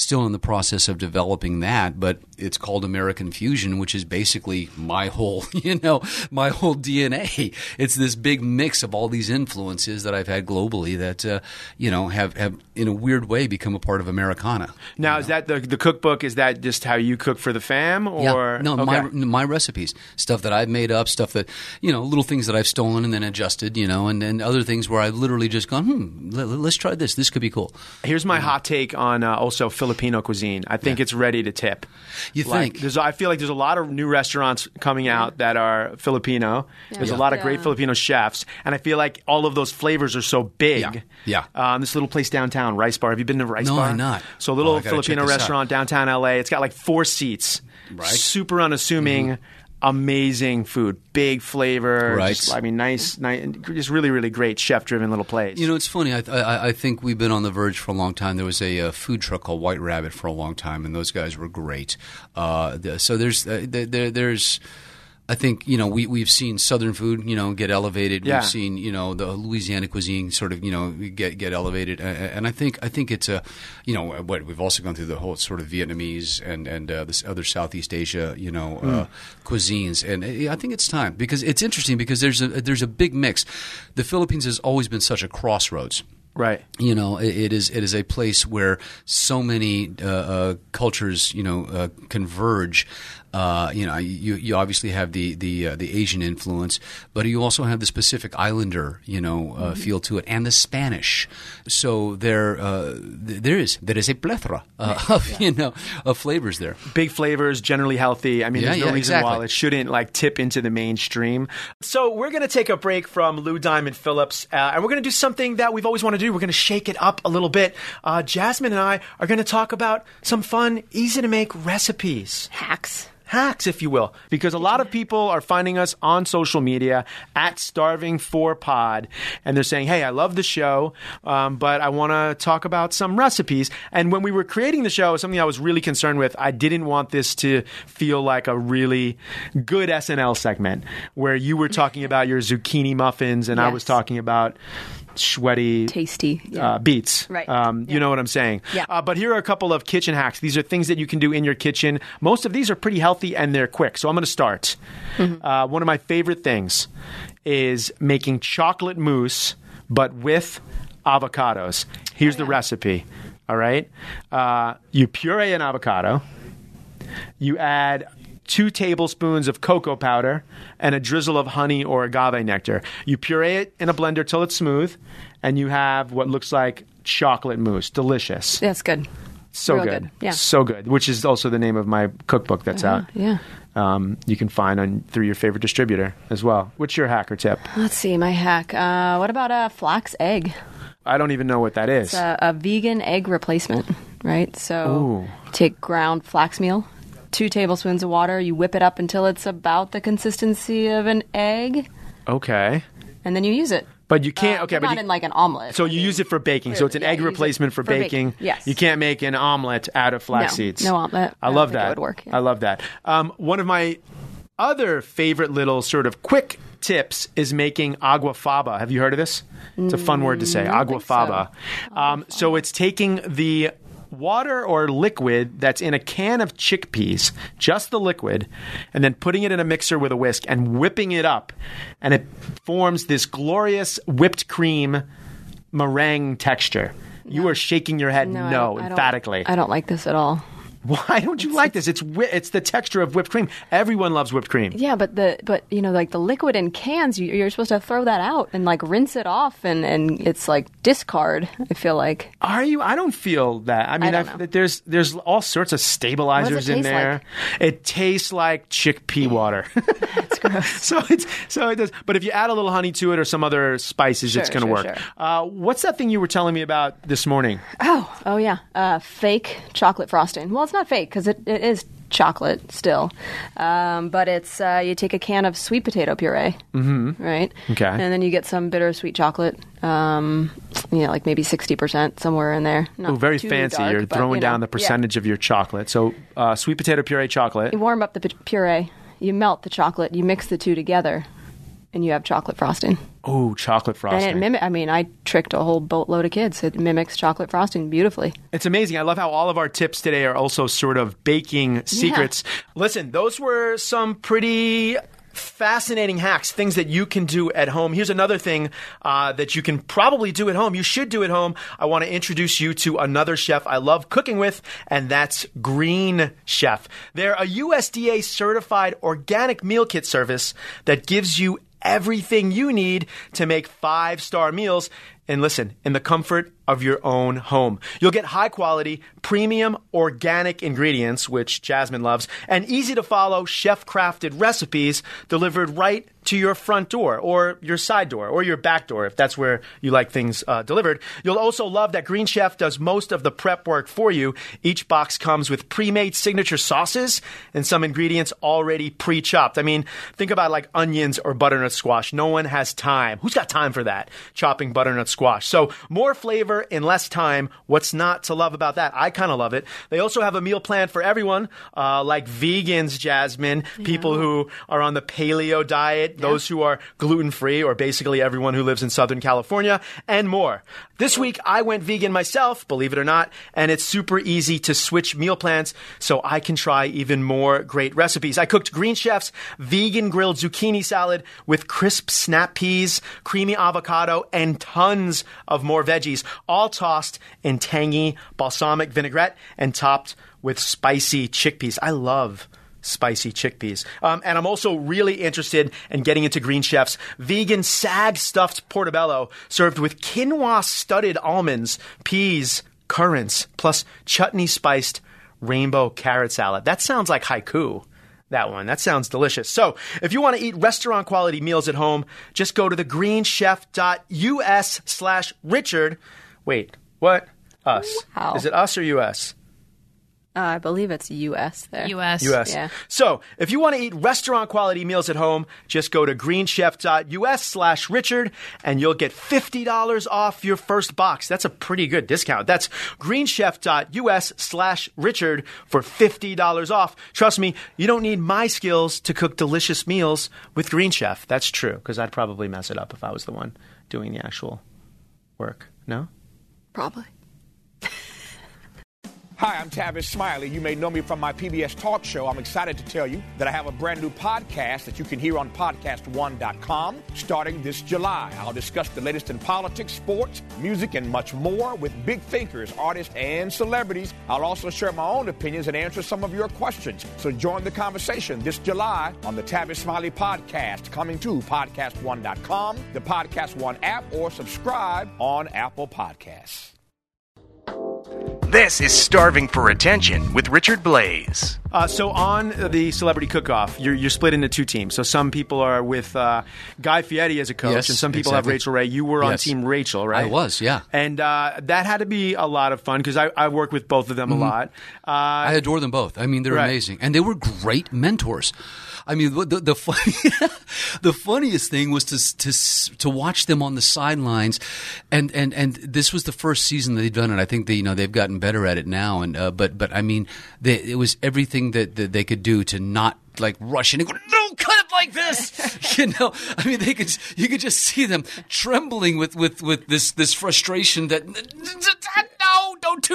still in the process of developing that. But it's called American Fusion, which is basically my whole, [laughs] you know, my whole DNA. It's this big mix of all these influences that I've had globally that uh, you know have have in a weird way become a part of Americana. Now, is that the the cookbook? Is that just how you cook for the fam, or Yeah, no, okay. my my recipes, stuff that I've made up, stuff that you know, little things that I've stolen and then adjusted, you know, and then other things where I've literally just gone, hmm, let, us try this. This could be cool. Here's my hot take on uh, also Filipino cuisine. I think it's ready to tip. You Like, think? there's, I feel like there's a lot of new restaurants coming out that are Filipino. There's a lot of great Filipino chefs, and I feel like all of those flavors are so big. Yeah. Yeah. Um, this little place downtown, Rice Bar. Have you been to Rice No, Bar? I'm not. So a little Oh, Filipino check this out. restaurant downtown LA. It's got like four seats. Right. Mm-hmm. Super unassuming. Amazing food, big flavor. Right. Just, I mean, nice, nice, just really, really great chef-driven little place. You know, it's funny. I, I, I think we've been on the verge for a long time. There was a, uh food truck called White Rabbit for a long time, and those guys were great. Uh, the, so there's uh, there, there's. I think you know we we've seen Southern food you know get elevated. Yeah. We've seen you know the Louisiana cuisine sort of you know get get elevated, and I think I think it's a you know what we've also gone through the whole sort of Vietnamese and and uh, this other Southeast Asia you know uh, cuisines, and I think it's time because it's interesting because there's a there's a big mix. The Philippines has always been such a crossroads right? you know it, it is it is a place where so many uh, uh, cultures you know uh, converge uh, you know you you obviously have the the uh, the Asian influence but you also have the Pacific Islander you know uh, feel to it and the Spanish so there uh, th- there is there is a plethora uh, of you know of flavors there big flavors, generally healthy. I mean, Yeah, there's no yeah, reason exactly. why it shouldn't like tip into the mainstream. So we're going to take a break from Lou Diamond Phillips, uh, and we're going to do something that we've always wanted to do. We're going to shake it up a little bit. Uh, Jasmine and I are going to talk about some fun, easy to make recipes Hacks. Hacks, if you will, because a lot of people are finding us on social media at Starving for Pod, and they're saying, "Hey, I love the show, um, but I want to talk about some recipes." And when we were creating the show, something I was really concerned with, I didn't want this to feel like a really good SNL segment where you were talking about your zucchini muffins and I was talking about sweaty Tasty. Yeah. uh, beats. Right. Um, You know what I'm saying. Yeah. Uh, but here are a couple of kitchen hacks. These are things that you can do in your kitchen. Most of these are pretty healthy and they're quick. So I'm going to start. Mm-hmm. Uh, one of my favorite things is making chocolate mousse, but with avocados. Here's the recipe. All right. Uh, you puree an avocado. You add two tablespoons of cocoa powder and a drizzle of honey or agave nectar. You puree it in a blender till it's smooth, and you have what looks like chocolate mousse. Delicious. That's good. So good. good. Yeah. So good. Which is also the name of my cookbook that's out. Yeah. Um, you can find on through your favorite distributor as well. What's your hacker tip? Let's see, my hack. Uh, what about a flax egg? I don't even know what that is. It's a, a vegan egg replacement, right? So Ooh. take ground flax meal, two tablespoons of water. You whip it up until it's about the consistency of an egg, okay. and then you use it. But you can't. Uh, okay, but not you, in like an omelet. so you use it for baking. So it's an yeah, egg you use it replacement for, for baking. baking. Yes. You can't make an omelet out of flax No, seeds. no omelet. I I don't love think it that. would work, yeah. I love that. Um, one of my other favorite little sort of quick tips is making aquafaba. Have you heard of this? It's a fun word to say. Agua think so. faba. Um, so it's taking the water or liquid that's in a can of chickpeas, just the liquid, and then putting it in a mixer with a whisk and whipping it up, and it forms this glorious whipped cream meringue texture. You are shaking your head no, don't- I emphatically. I don't like this at all. Why don't you like this? It's whi- it's the texture of whipped cream. Everyone loves whipped cream. Yeah, but the but you know like the liquid in cans, you, you're supposed to throw that out and like rinse it off, and and it's like discard. I feel like Are you? I don't feel that. I mean, I've- there's there's all sorts of stabilizers in there. like? It tastes like chickpea [laughs] water. [laughs] it's gross. so it's so it does. But if you add a little honey to it or some other spices, it's going to sure, work. sure. Uh, what's that thing you were telling me about this morning? Oh, oh yeah, uh, fake chocolate frosting. Well, it's not fake because it, it is chocolate still, um, but it's uh, you take a can of sweet potato puree, mm-hmm. right? Okay. and then you get some bittersweet chocolate. Um, yeah, like maybe sixty percent somewhere in there. Not Oh, very fancy. dark, You're but, throwing you know, down the yeah. percentage of your chocolate. So uh, sweet potato puree chocolate. You warm up the p- puree. you melt the chocolate, you mix the two together, and you have chocolate frosting. Oh, chocolate frosting. And it mimic. I mean, I tricked a whole boatload of kids. It mimics chocolate frosting beautifully. It's amazing. I love how all of our tips today are also sort of baking secrets. Listen, those were some pretty fascinating hacks, things that you can do at home. Here's another thing uh, that you can probably do at home. You should do at home. I want to introduce you to another chef I love cooking with, and that's Green Chef. They're a USDA certified organic meal kit service that gives you everything you need to make five star meals. And listen, in the comfort of your own home. You'll get high quality, premium, organic ingredients, which Jasmine loves, and easy to follow chef crafted recipes delivered right to your front door or your side door or your back door if that's where you like things uh, delivered. You'll also love that Green Chef does most of the prep work for you. Each box comes with pre made signature sauces and some ingredients already pre chopped. I mean, think about like onions or butternut squash. No one has time. Who's got time for that? Chopping butternut squash. So, more flavor in less time. What's not to love about that? I kind of love it. They also have a meal plan for everyone, uh, like vegans, Jasmine, people who are on the paleo diet, those who are gluten free, or basically everyone who lives in Southern California, and more. This week, I went vegan myself, believe it or not, and it's super easy to switch meal plans so I can try even more great recipes. I cooked Green Chef's vegan grilled zucchini salad with crisp snap peas, creamy avocado, and tons of more veggies, all tossed in tangy balsamic vinaigrette and topped with spicy chickpeas. I love spicy chickpeas. Um, and I'm also really interested in getting into Green Chef's vegan saag stuffed portobello served with quinoa studded almonds, peas, currants, plus chutney spiced rainbow carrot salad. That sounds like haiku. That one. That sounds delicious. So, if you want to eat restaurant quality meals at home, just go to thegreenchef.us slash Richard. Wait, what? Us. Wow. Is it us or US? Uh, I believe it's U.S. there. U.S. US. Yeah. So, if you want to eat restaurant quality meals at home, just go to greenchef.us slash Richard and you'll get $50 off your first box. That's a pretty good discount. That's greenchef.us slash Richard for $50 off. Trust me, you don't need my skills to cook delicious meals with Green Chef. That's true, because I'd probably mess it up if I was the one doing the actual work. No? Probably. Hi, I'm Tavis Smiley. You may know me from my PBS talk show. I'm excited to tell you that I have a brand new podcast that you can hear on podcast1.com starting this July. I'll discuss the latest in politics, sports, music, and much more with big thinkers, artists, and celebrities. I'll also share my own opinions and answer some of your questions. So join the conversation this July on the Tavis Smiley podcast, coming to podcast1.com, the Podcast One app, or subscribe on Apple Podcasts. This is Starving for Attention with Richard Blais. Uh, so on the Celebrity Cook-Off, you're, you're split into two teams. So some people are with uh, Guy Fieri as a coach, Yes, and some people have. Rachael Ray. You were on Team Rachael, right? I was, yeah. And uh, that had to be a lot of fun because I, I work with both of them a lot. Uh, I adore them both. I mean, they're Right. amazing, and they were great mentors. I mean, the the, [laughs] the funniest thing was to to to watch them on the sidelines, and and and this was the first season they've done it. I think they you know they've gotten better at it now, and uh, but but I mean, they, it was everything that, that they could do to not like rush in and go no cut it like this. [laughs] You know i mean they could you could just see them trembling with with with this this frustration that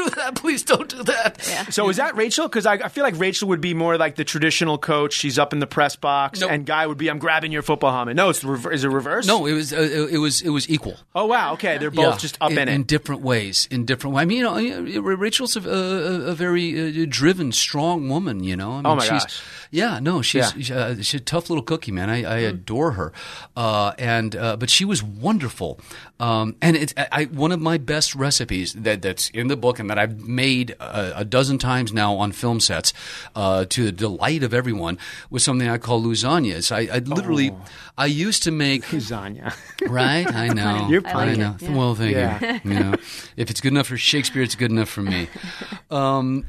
do that please don't do that so is that Rachael? Because I, I feel like Rachael would be more like the traditional coach. She's up in the press box, No. and Guy would be, "I'm grabbing your football helmet." No, it's the rever- is it reverse? No, it was uh, it it was it was equal. Oh wow. Okay, they're both Yeah, just up in, it. in, it. different ways. In different ways. I mean, you know, yeah, Rachael's a, a, a very uh, driven, strong woman. You know, I mean, Oh, my she's, gosh. Yeah, no, she's Yeah. Hmm. she's, uh, she's a tough little cookie, man. I, I adore her, uh, and uh, but she was wonderful. Um, and it's I, I, one of my best recipes that that's in the book and that I've made a, a dozen times now on film sets uh, to the delight of everyone was something I call lasagnas. I, I literally Oh. I used to make [laughs] Lasagna. Right, I know. [laughs] You're I funny. know. it, yeah. Well, thank Yeah. you. You know, if it's good enough for Shakespeare, it's good enough for me. [laughs] Um,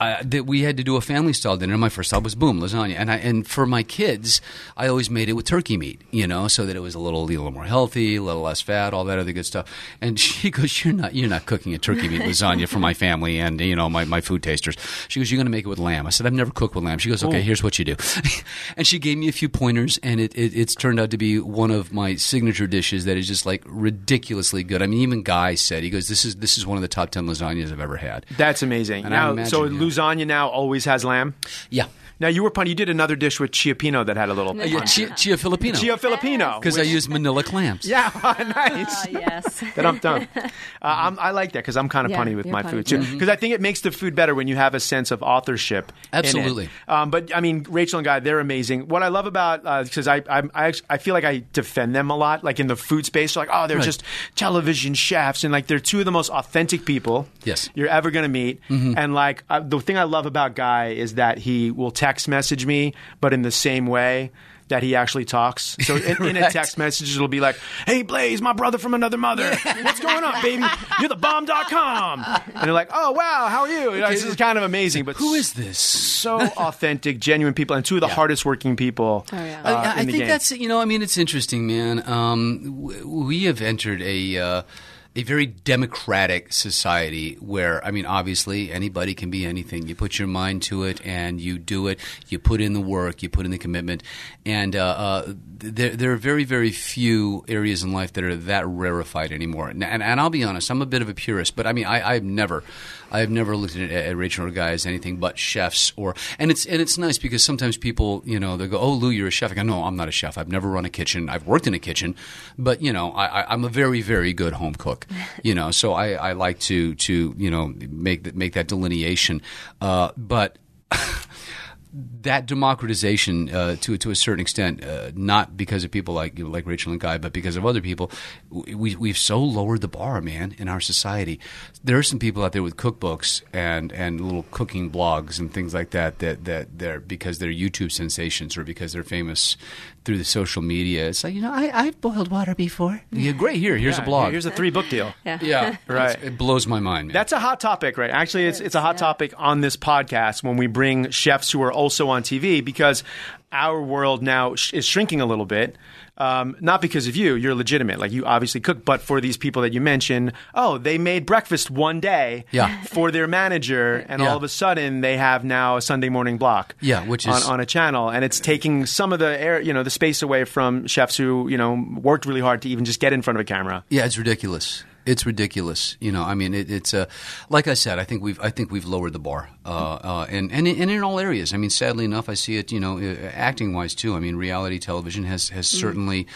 I, that we had to do a family style dinner. My first thought was boom lasagna, and I and for my kids, I always made it with turkey meat, you know, so that it was a little a little more healthy, a little less fat, all that other good stuff. And [laughs] she goes, "You're not you're not cooking a turkey meat lasagna for my family and you know my, my food tasters." She goes, "You're going to make it with lamb." I said, "I've never cooked with lamb." She goes, "Okay, here's what you do," [laughs] and she gave me a few pointers, and it, it it's turned out to be one of my signature dishes that is just like ridiculously good. I mean, even Guy said he goes, "This is this is one of the top ten lasagnas I've ever had." That's amazing. And now, imagine, so yeah. Lasagna now always has lamb. Yeah. Now you were pun. You did another dish with cioppino that had a little Uh, yeah, Chia, Chia Filipino. Chia Filipino. because I which- use Manila clams. [laughs] Yeah, [laughs] nice. Ah, yes. [laughs] that I'm done. Uh, I'm, I like that because I'm kind of Yeah, punny with my punny food too. too. Because I think it makes the food better when you have a sense of authorship. in it. Absolutely. Um, but I mean, Rachael and Guy, they're amazing. What I love about because I I I, actually, I feel like I defend them a lot, like in the food space. Like, oh, they're Right. just television chefs, and like they're two of the most authentic people. Yes. you're ever going to meet. And like uh, the thing I love about Guy is that he will text message me, but in the same way. That he actually talks. So in, in a [laughs] text message, it'll be like, "Hey Blais, my brother from another mother. What's going on, baby? You're the bomb.com." And they're like, "Oh wow, how are you?" You know, This is kind of amazing. But Who is this? so [laughs] authentic, genuine people, and two of the hardest working people. Oh, yeah. uh, I, I in the think game. that's you know I mean it's interesting, man. Um, w- we have entered a uh, a very democratic society where I mean obviously anybody can be anything. You put your mind to it and you do it. You put in the work. You put in the commitment, and uh, uh, there there are very very few areas in life that are that rarefied anymore. And, and, and I'll be honest, I'm a bit of a purist, but I mean I, I've never. I've never looked at, at Rachael or Guy as anything but chefs, or and it's and it's nice because sometimes people, you know, they go, "Oh, Lou, you're a chef." I go, "No, I'm not a chef. I've never run a kitchen. I've worked in a kitchen, but you know, I, I, I'm a very, very good home cook. [laughs] You know, so I, I like to to you know make that make that delineation, uh, but [laughs] that democratization uh, to to a certain extent, uh, not because of people like like Rachael and Guy, but because of other people, we we've so lowered the bar, man, in our society. There are some people out there with cookbooks and and little cooking blogs and things like that that that they're because they're YouTube sensations or because they're famous through the social media. It's like you know, I I've boiled water before. Yeah, great. Here, here's Yeah, a blog. Here's a three book deal. [laughs] Yeah. yeah, Right. It's- It blows my mind. Man. That's a hot topic, right? Actually, it's it's a hot yeah. topic on this podcast when we bring chefs who are also on TV because our world now sh- is shrinking a little bit. Um, not because of you, you're legitimate. Like you obviously cook, but for these people that you mentioned, oh, they made breakfast one day Yeah. for their manager, and Yeah. all of a sudden they have now a Sunday morning block. Yeah, which on, is- on a channel, and it's taking some of the air, you know, the space away from chefs who you know worked really hard to even just get in front of a camera. Yeah, it's ridiculous. It's ridiculous. You know, I mean, it, it's uh, like I said. I think we've I think we've lowered the bar, uh, uh, and and in, and in all areas. I mean, sadly enough, I see it. You know, uh, acting wise too. I mean, reality television has has certainly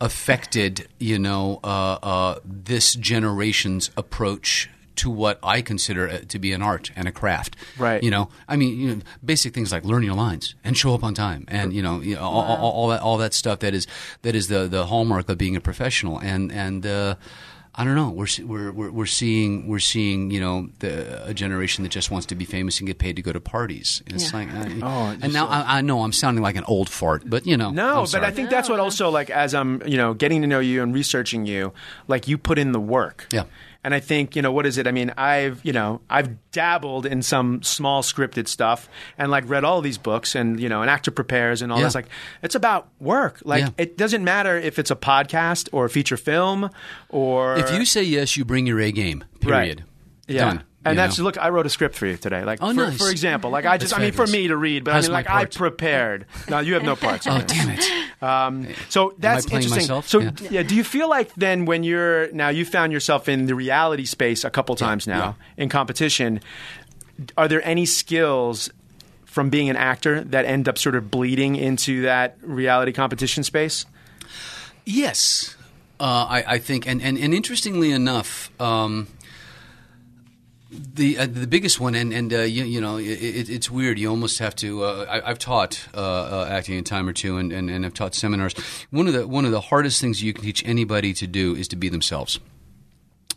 affected. You know, uh, uh, this generation's approach. To what I consider to be an art and a craft, Right. You know, I mean, you know, basic things like learn your lines and show up on time, and you know, you know all, all, all that all that stuff that is that is the the hallmark of being a professional. And and uh, I don't know, we're, we're we're we're seeing we're seeing you know the, a generation that just wants to be famous and get paid to go to parties. And it's Yeah. like, uh, Oh, and now I, I know I'm sounding like an old fart, but you know, No, I'm but. I think that's what also like as I'm you know getting to know you and researching you, like you put in the work. Yeah. And I think you know what is it? I mean, I've you know I've dabbled in some small scripted stuff and like read all these books and you know an actor prepares and all Yeah. this. Like it's about work. Like Yeah. it doesn't matter if it's a podcast or a feature film or if you say yes, you bring your A game. Period. Right. Yeah. Done. And that's know? look. I wrote a script for you today. Like, Oh, for, nice. for example, like I just, That's I mean, for me to read, but I mean, like I prepared. No, you have no parts. Oh damn it! Um, so that's interesting. myself? So Yeah. yeah. do you feel like then when you're now you found yourself in the reality space a couple times now in competition? Are there any skills from being an actor that end up sort of bleeding into that reality competition space? Yes, uh, I, I think, and, and, and interestingly enough, um, the uh, the biggest one, and and uh, you, you know, it, it, it's weird. You almost have to. Uh, I, I've taught uh, uh, acting a time or two, and, and, and I've taught seminars. One of the one of the hardest things you can teach anybody to do is to be themselves.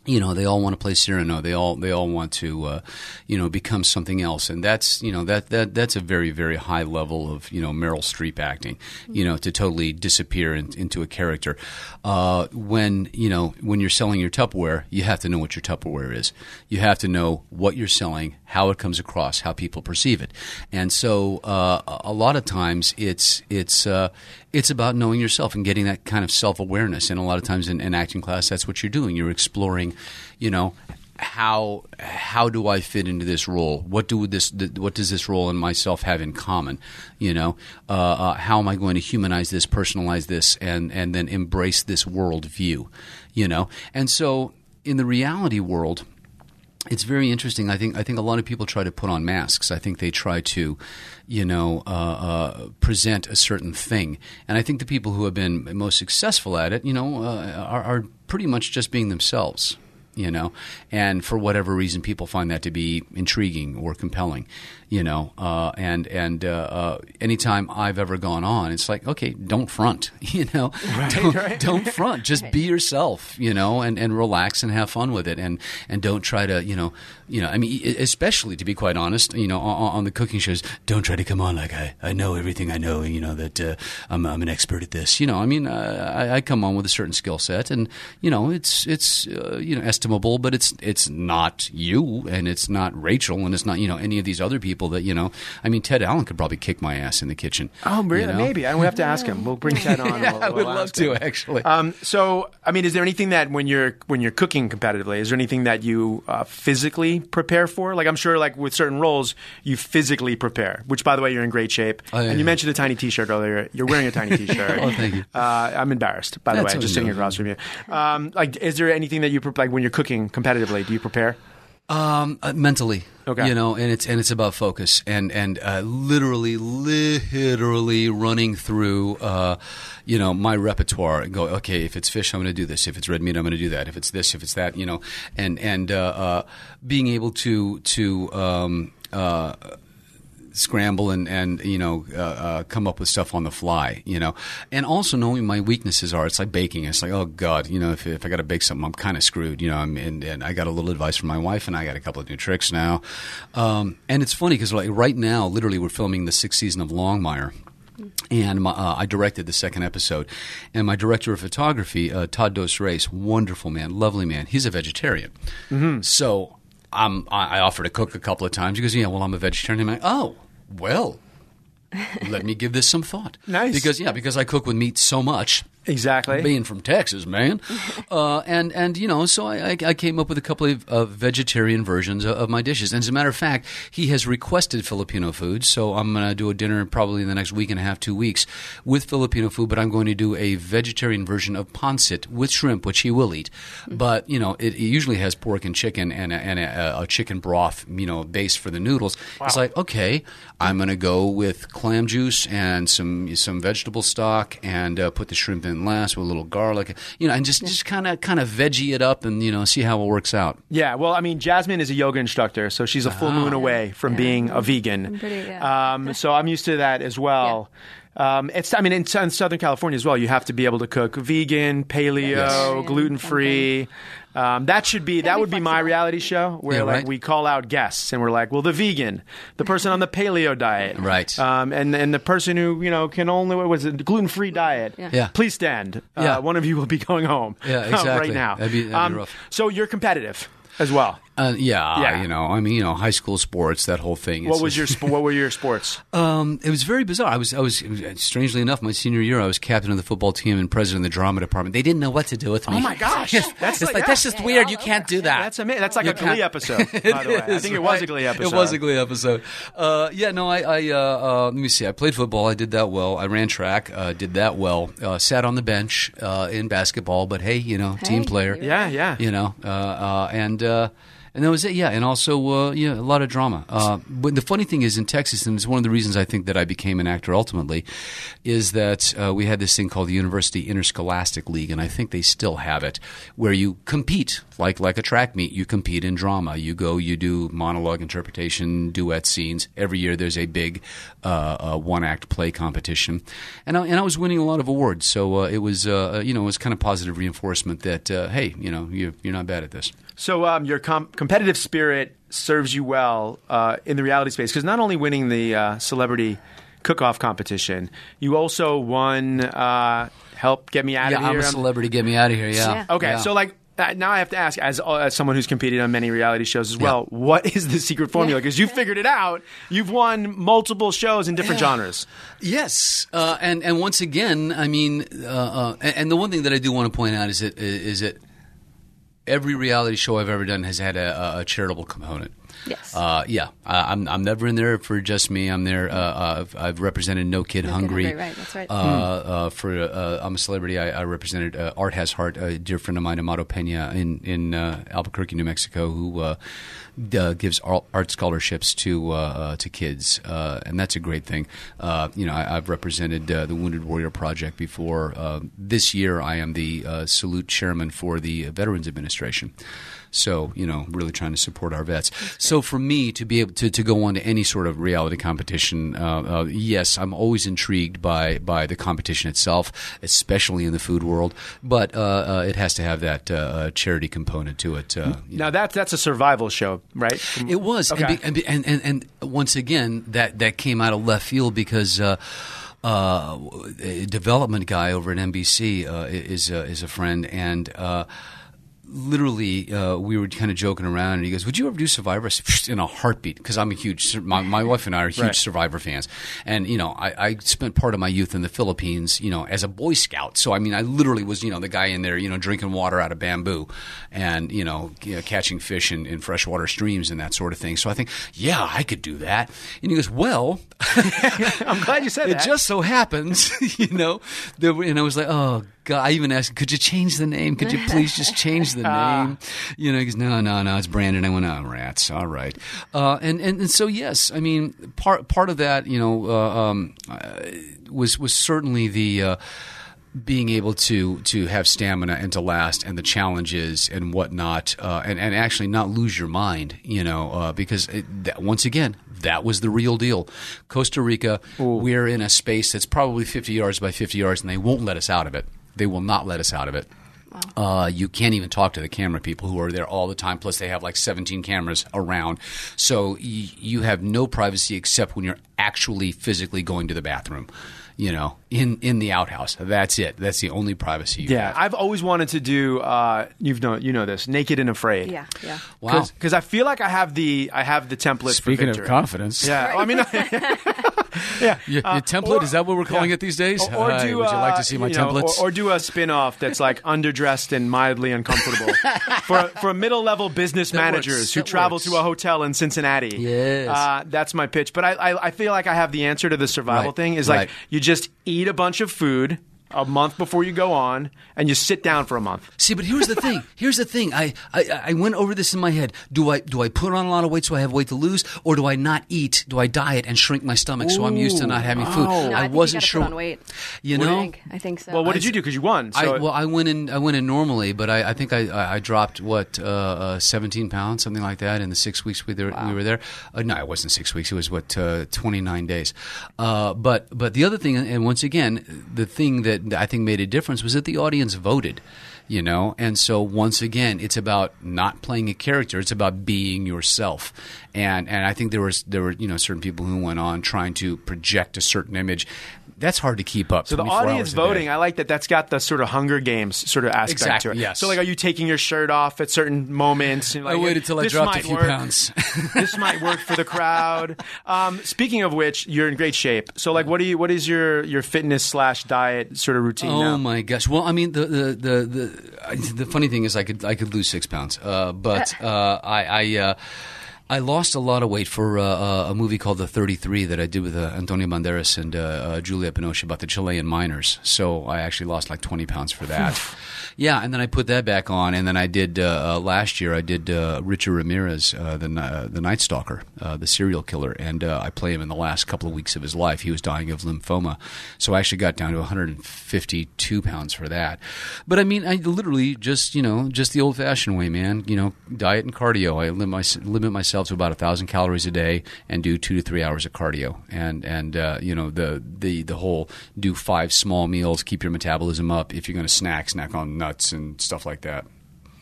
You know they all want to play Cyrano. They all they all want to uh, you know become something else, and that's you know that that that's a very very high level of you know Meryl Streep acting. You know to totally disappear in, into a character. Uh, when you know when you're selling your Tupperware, you have to know what your Tupperware is. You have to know what you're selling, how it comes across, how people perceive it, and so uh, a lot of times it's it's uh, it's about knowing yourself and getting that kind of self awareness. And a lot of times in, in acting class, that's what you're doing. You're exploring, you know, how how do I fit into this role? What do this what does this role and myself have in common? You know, uh, uh, how am I going to humanize this, personalize this, and and then embrace this world view? You know, and so in the reality world it's very interesting. I think I think a lot of people try to put on masks. I think they try to, you know, uh, uh, present a certain thing. And I think the people who have been most successful at it, you know, uh, are, are pretty much just being themselves. You know, and for whatever reason, people find that to be intriguing or compelling. You know, uh, and and uh, uh, anytime I've ever gone on, it's like, okay, don't front. [laughs] You know, don't, right. [laughs] don't front. Just be yourself. You know, and, and relax and have fun with it, and and don't try to, you know, you know. I mean, especially to be quite honest, you know, on, on the cooking shows, don't try to come on like I, I know everything I know. You know that uh, I'm I'm an expert at this. You know, I mean, uh, I, I come on with a certain skill set, and you know, it's it's uh, you know estimable, but it's it's not you, and it's not Rachael, and it's not you know any of these other people that you know. I mean, Ted Allen could probably kick my ass in the kitchen. Oh, really? you know? Maybe. I don't have to ask him. We'll bring Ted on. [laughs] Yeah, We'll- I would love to him. actually. Um, so, I mean, is there anything that when you're when you're cooking competitively, is there anything that you uh, prepare for? Like, I'm sure, like with certain roles, you physically prepare. Which, by the way, you're in great shape. Oh, yeah, and you mentioned a tiny T-shirt earlier. You're wearing a tiny [laughs] T-shirt. Oh, thank you. Uh, I'm embarrassed, by the That's way, just sitting across from you. Um, like, is there anything that you pre- like when you're cooking competitively? Do you prepare? Um, uh, mentally, Okay. you know, and it's and it's about focus and and uh, literally, literally running through, uh, you know, my repertoire and go, okay, if it's fish, I'm going to do this. If it's red meat, I'm going to do that. If it's this, if it's that, you know, and and uh, uh, being able to to um, uh, scramble and and you know uh, uh, come up with stuff on the fly you know and also knowing my weaknesses are it's like baking it's like oh god you know if, if I got to bake something I'm kind of screwed you know I'm, and, and I got a little advice from my wife and I got a couple of new tricks now um, and it's funny because like right now literally we're filming the sixth season of Longmire and my, uh, I directed the second episode. And my director of photography, uh, Todd Dos Reis, wonderful man, lovely man. He's a vegetarian, so I'm, I I offered to cook a couple of times. He goes, "Yeah, well, I'm a vegetarian." I'm like, "Oh, well." Let me give this some thought. [laughs] Nice. because yeah, because I cook with meat so much, Exactly. being from Texas, man. [laughs] uh, and and you know, so I, I, came up with a couple of, vegetarian versions of, of my dishes. And as a matter of fact, he has requested Filipino food, so I'm going to do a dinner probably in the next week and a half, two weeks, with Filipino food. But I'm going to do a vegetarian version of pancit with shrimp, which he will eat. But you know, it, it usually has pork and chicken and a, and a, a chicken broth, you know, base for the noodles. It's like okay, I'm going to go with clam juice and some some vegetable stock and uh, put the shrimp in last with a little garlic, you know, and just just kind of kind of veggie it up and you know see how it works out. Yeah, well, I mean, Jasmine is a yoga instructor, so she's a full moon away from Yeah. being a vegan. I'm pretty- yeah. um, so I'm used to that as well. Um, it's, I mean, in, in Southern California as well, you have to be able to cook vegan, paleo, Yes. gluten free. Um, that should be that would be my reality show where Yeah, like right. we call out guests and we're like, well, the vegan, the person on the paleo diet, Right. um, and and the person who you know can only what was it gluten free diet, Yeah. Yeah. please stand. Uh, Yeah. one of you will be [laughs] going home, Yeah, [laughs] right exactly. now. That'd be- that'd be Um, rough. So you're competitive as well. Uh, yeah, Yeah. you know, I mean, you know, high school sports, that whole thing. What is- was your sp- what were your sports? [laughs] Um, it was very bizarre. I was, I was, strangely enough, my senior year, I was captain of the football team and president of the drama department. They didn't know what to do with me. Oh my gosh, [laughs] that's like- like, yeah. that's just Yeah, weird. You can't do that. That's amazing. That's like You a Glee can't- episode. By the [laughs] way, I think it was a? Glee episode. It was a Glee episode. Uh, yeah, no, I, I uh, uh, let me see. I played football. I did that well. I ran track. Uh, did that well. Uh, sat on the bench uh, in basketball, but hey, you know, team player. you- Yeah, yeah. You know, uh, uh, and uh, And that was it, yeah. And also, uh, yeah, a lot of drama. Uh, but the funny thing is, in Texas, and it's one of the reasons I think that I became an actor ultimately, is that uh, we had this thing called the University Interscholastic League, and I think they still have it, where you compete like like a track meet. You compete in drama. You go, you do monologue interpretation, duet scenes. Every year, there's a big uh, uh, one act play competition, and I, and I was winning a lot of awards. So uh, it was, uh, you know, it was kind of positive reinforcement that uh, hey, you know, you, you're not bad at this. So um, your com- competitive spirit serves you well uh, in the reality space because not only winning the uh, celebrity cook-off competition, you also won uh, "Help Get Me Out Yeah, of Here." I'm a celebrity. Get me out of here. Yeah. Yeah. Okay, Yeah. so like. Now I have to ask, as, uh, as someone who's competed on many reality shows as well, what is the secret formula? Because you figured it out. You've won multiple shows in different genres. Yes, uh, and and once again, I mean, uh, uh, and, and the one thing that I do want to point out is that is that every reality show I've ever done has had a, a charitable component. Yes. Uh, yeah, I'm I'm never in there for just me. I'm there. Uh, uh, I've, I've represented No Kid No Kid Hungry. Hungry, right, that's right. Uh, uh, for uh, I'm a celebrity. I, I represented uh, Art Has Heart, a dear friend of mine, Amado Pena, in in uh, Albuquerque, New Mexico, who gives art scholarships to to kids, uh, and that's a great thing. Uh, you know, I, I've represented uh, the Wounded Warrior Project before. Uh, this year, I am the uh, salute chairman for the Veterans Administration. So, you know, really trying to support our vets. So, for me to be able to, to go on to any sort of reality competition, uh, uh, yes, I'm always intrigued by, by the competition itself, especially in the food world. But uh, uh, it has to have that uh, charity component to it. Uh, Now that's that's a survival show, right? it was, Okay. and, be- and, and, and once again, that that came out of left field because. Uh, uh, a development guy over at NBC uh, is uh, is a friend, and uh, literally uh, we were kind of joking around, and he goes, "Would you ever do Survivor?" I said, [laughs] In a heartbeat, because I'm a huge my, my wife and I are huge Right. Survivor fans, and you know I, I spent part of my youth in the Philippines, you know, as a Boy Scout. So I mean, I literally was you know the guy in there, you know, drinking water out of bamboo, and you know, you know, catching fish in, in freshwater streams and that sort of thing. So I think, yeah, I could do that. And he goes, "Well." [laughs] [laughs] I'm glad you said It that. just so happens, you know, that, and I was like, oh God. I even asked, could you change the name? Could you please just change the [laughs] name? You know, he goes, no, no, no, it's Brandon. I went, oh, rats. All right. Uh, and, and and so yes, I mean, part part of that, you know, uh, um, uh, was was certainly the. Uh, being able to to have stamina and to last and the challenges and whatnot uh, and and actually not lose your mind you know uh, because it, that, once again that was the real deal Costa Rica we're in a space that's probably 50 yards by 50 yards and they won't let us out of it they will not let us out of it uh, you can't even talk to the camera people who are there all the time. Plus, they have like 17 cameras around. So y- you have no privacy except when you're actually physically going to the bathroom. You know, in in the outhouse. That's it. That's the only privacy. You Yeah, have. I've always wanted to do. Uh, you've know you know this, naked and afraid. Yeah, yeah. Wow. Because I feel like I have the I have the template. Speaking for of confidence, Yeah, I mean, [laughs] [laughs] [laughs] yeah. Your, Uh, your template or- is that what we're calling yeah. it these days? Or, or Hi, do, would you like uh, to see my you know, templates? or, or do a spin-off that's like [laughs] underdressed and mildly uncomfortable [laughs] for for middle-level business That works. managers who That travel works. to a hotel in Cincinnati. Yes. uh, that's my pitch. But I, I I feel like I have the answer to the survival Right, thing. Is right. like you just eat a bunch of food a month before you go on, and you sit down for a month. See, but here's the thing. [laughs] Here's the thing. I, I I went over this in my head. Do I do I put on a lot of weight so I have weight to lose, or do I not eat? Do I diet and shrink my stomach so I'm used to not having food? No, I, think wasn't you sure. Put on weight. You I know, think, I think so. Well, what did you do? Because you won. So I, well, I went in. I went in normally, but I, I think I, I I dropped what uh, uh, seventeen pounds, something like that, in the six weeks we, there, we were there. Uh, no, it wasn't six weeks. It was what uh, twenty nine days. Uh, but but the other thing, and once again, the thing that I think made a difference was that the audience voted. You know, and so once again, it's about not playing a character; it's about being yourself. And and I think there was there were you know certain people who went on trying to project a certain image. That's hard to keep up. So the audience hours a day. voting, I like that. That's got the sort of Hunger Games sort of aspect Exactly, to it. yes. So like, are you taking your shirt off at certain moments? And, like, I waited till I dropped a few work. pounds. [laughs] this might work for the crowd. Um, speaking of which, you're in great shape. So like, what do you? What is your your fitness slash diet sort of routine Oh now? my gosh! Well, I mean, the the the the, the funny thing is, I could I could lose six pounds, uh, but [laughs] uh, I I. Uh, I lost a lot of weight for uh, uh, a movie called The 33 that I did with uh, Antonio Banderas and uh, uh, Juliette Binoche about the Chilean miners. So I actually lost like 20 pounds for that. yeah, and then I put that back on, and then I did uh, last year. I did uh, Richard Ramirez, uh, the uh, the Night Stalker, uh, the serial killer, and uh, I play him in the last couple of weeks of his life. He was dying of lymphoma, so I actually got down to 152 pounds for that. But I mean, I literally just you know just the old fashioned way, man. You know, diet and cardio. I limit, my, limit myself to about a thousand calories a day and do two to three hours of cardio. And and uh, you know the the the whole do five small meals, keep your metabolism up. If you're going to snack, snack on nuts and stuff like that,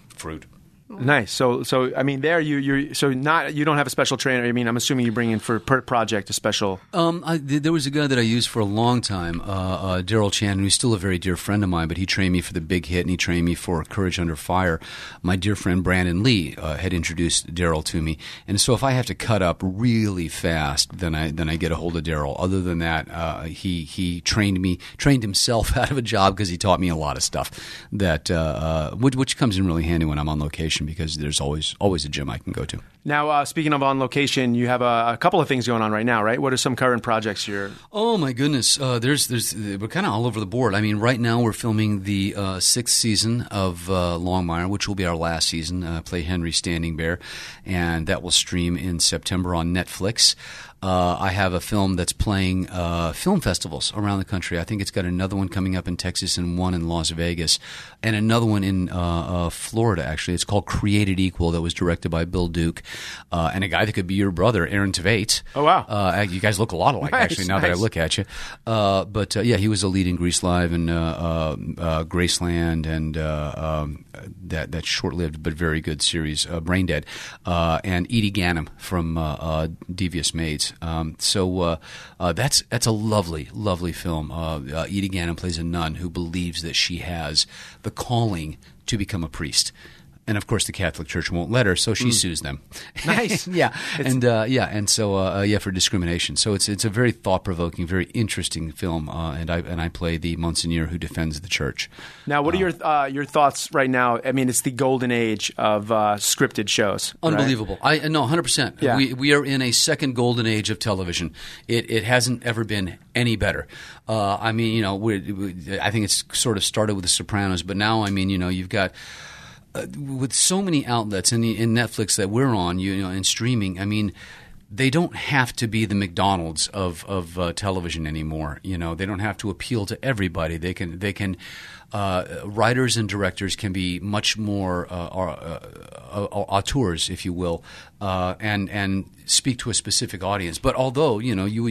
fruit. Nice. So, so I mean, there you you so not you don't have a special trainer. I mean, I'm assuming you bring in for per project a special. Um, I, there was a guy that I used for a long time, uh, uh, Daryl Chan, who's still a very dear friend of mine. But he trained me for the Big Hit, and he trained me for Courage Under Fire. My dear friend Brandon Lee uh, had introduced Daryl to me, and so if I have to cut up really fast, then I then I get a hold of Daryl. Other than that, uh, he he trained me, trained himself [laughs] out of a job because he taught me a lot of stuff that uh, uh, which, which comes in really handy when I'm on location because there's always always a gym I can go to. Now, uh, speaking of on location, you have a, a couple of things going on right now, right? What are some current projects you're? Oh my goodness! Uh, there's there's we're kind of all over the board. I mean, right now we're filming the uh, sixth season of uh, Longmire, which will be our last season. Uh, play Henry Standing Bear, and that will stream in September on Netflix. Uh, I have a film that's playing uh, film festivals around the country. I think it's got another one coming up in Texas and one in Las Vegas, and another one in uh, uh, Florida. Actually, it's called Created Equal. That was directed by Bill Duke, uh, and a guy that could be your brother, Aaron Tveit. Oh, wow. Uh, you guys look a lot alike, Nice, actually. Now that I look at you, uh, but uh, yeah, he was a lead in Grease Live and uh, uh, uh, Graceland, and uh, um, that that short-lived but very good series, uh, Brain Dead, uh, and Edy Ganem from uh, uh, Devious Maids. Um, so uh, uh, that's that's a lovely, lovely film. Uh, uh, Edy Ganem plays a nun who believes that she has the calling to become a priest. And of course, the Catholic Church won't let her, so she sues them. [laughs] Nice. [laughs] yeah, and uh, yeah, and so uh, uh, yeah, for discrimination. So it's it's a very thought provoking, very interesting film, uh, and I and I play the Monsignor who defends the church. Now, what are your uh, your thoughts right now? I mean, it's the golden age of uh, scripted shows. right? Unbelievable! I no, hundred percent. We we are in a second golden age of television. It it hasn't ever been any better. Uh, I mean, you know, we, I think it's sort of started with The Sopranos, but now I mean, you know, you've got uh, with so many outlets in, in Netflix that we're on, you know, and streaming. I mean. They don't have to be the McDonald's of of uh, television anymore. You know, they don't have to appeal to everybody. They can they can uh, writers and directors can be much more uh, uh, auteurs, if you will, uh, and and speak to a specific audience. But although you know you.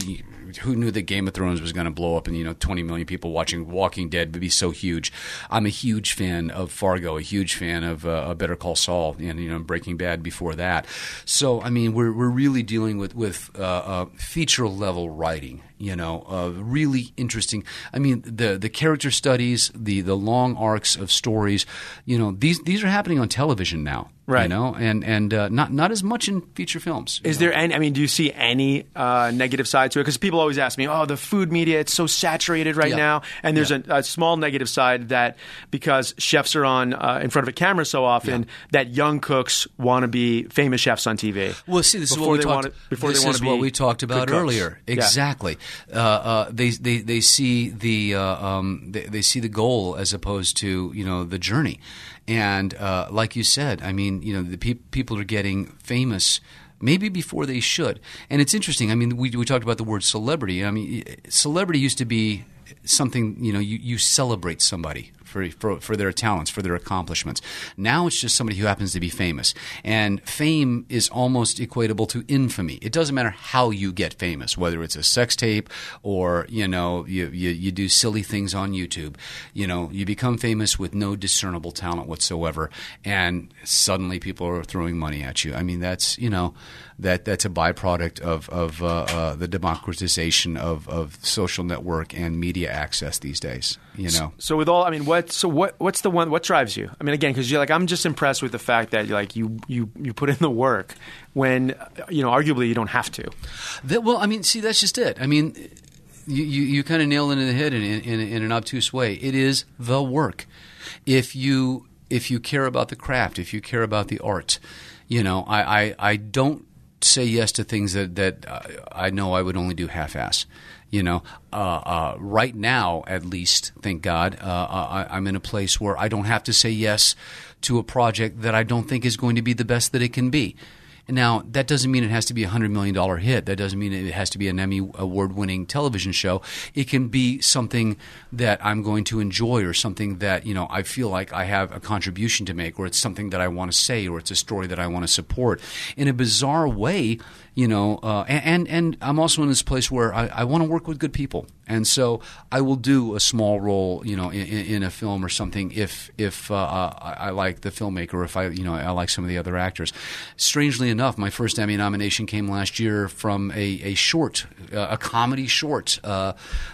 Who knew that Game of Thrones was going to blow up and you know 20 million people watching Walking Dead would be so huge. I'm a huge fan of Fargo, a huge fan of uh, Better Call Saul, and you know Breaking Bad before that. So I mean, we're we're really dealing with with uh, uh, feature level writing. You know, uh, really interesting. I mean, the the character studies, the the long arcs of stories. You know, these these are happening on television now. You Right. know, and and uh, not not as much in feature films. Is know. there any? I mean, do you see any uh, negative side to it? Because people always ask me, "Oh, the food media it's so saturated right Yeah. now," and there's Yeah. a, a small negative side that because chefs are on uh, in front of a camera so often, that young cooks want to be famous chefs on TV. Well, see, this is what we they talked. wanna- before this is what we talked about earlier. Yeah. Exactly. Uh, uh, they, they they see the uh, um, they, they see the goal as opposed to you know the journey, and uh, like you said, I mean, you know, the peop people are getting famous. Maybe before they should, and it's interesting. I mean, we we talked about the word celebrity. I mean, celebrity used to be something you know you, you celebrate somebody for, for for their talents for their accomplishments now it's just somebody who happens to be famous and fame is almost equatable to infamy it doesn't matter how you get famous whether it's a sex tape or you know you, you, you do silly things on youtube you know you become famous with no discernible talent whatsoever and suddenly people are throwing money at you i mean that's you know that that's a byproduct of of uh, uh, the democratization of, of social network and media access these days. You know, So with all, I mean, what? So what? What's the one? What drives you? I mean, again, because you're like, I'm just impressed with the fact that like you you you put in the work when you know arguably you don't have to. That, well, I mean, see, that's just it. I mean, you, you, you kind of nail it in the head in, in, in an obtuse way. It is the work. If you if you care about the craft, if you care about the art, you know, I, I, I don't say yes to things that that uh, I know I would only do half-ass. You know, uh, uh, right now, at least, thank God, uh, I, I'm in a place where I don't have to say yes to a project that I don't think is going to be the best that it can be. Now, that doesn't mean it has to be a $100 million hit. That doesn't mean it has to be an Emmy award winning television show. It can be something that I'm going to enjoy or something that, you know, I feel like I have a contribution to make or it's something that I want to say or it's a story that I want to support. In a bizarre way, you know, uh, and, and and I'm also in this place where I, I want to work with good people, and so I will do a small role, you know, in, in a film or something if if uh, I, I like the filmmaker, or if I you know I like some of the other actors. Strangely enough, my first Emmy nomination came last year from a, a short, uh, a comedy short uh,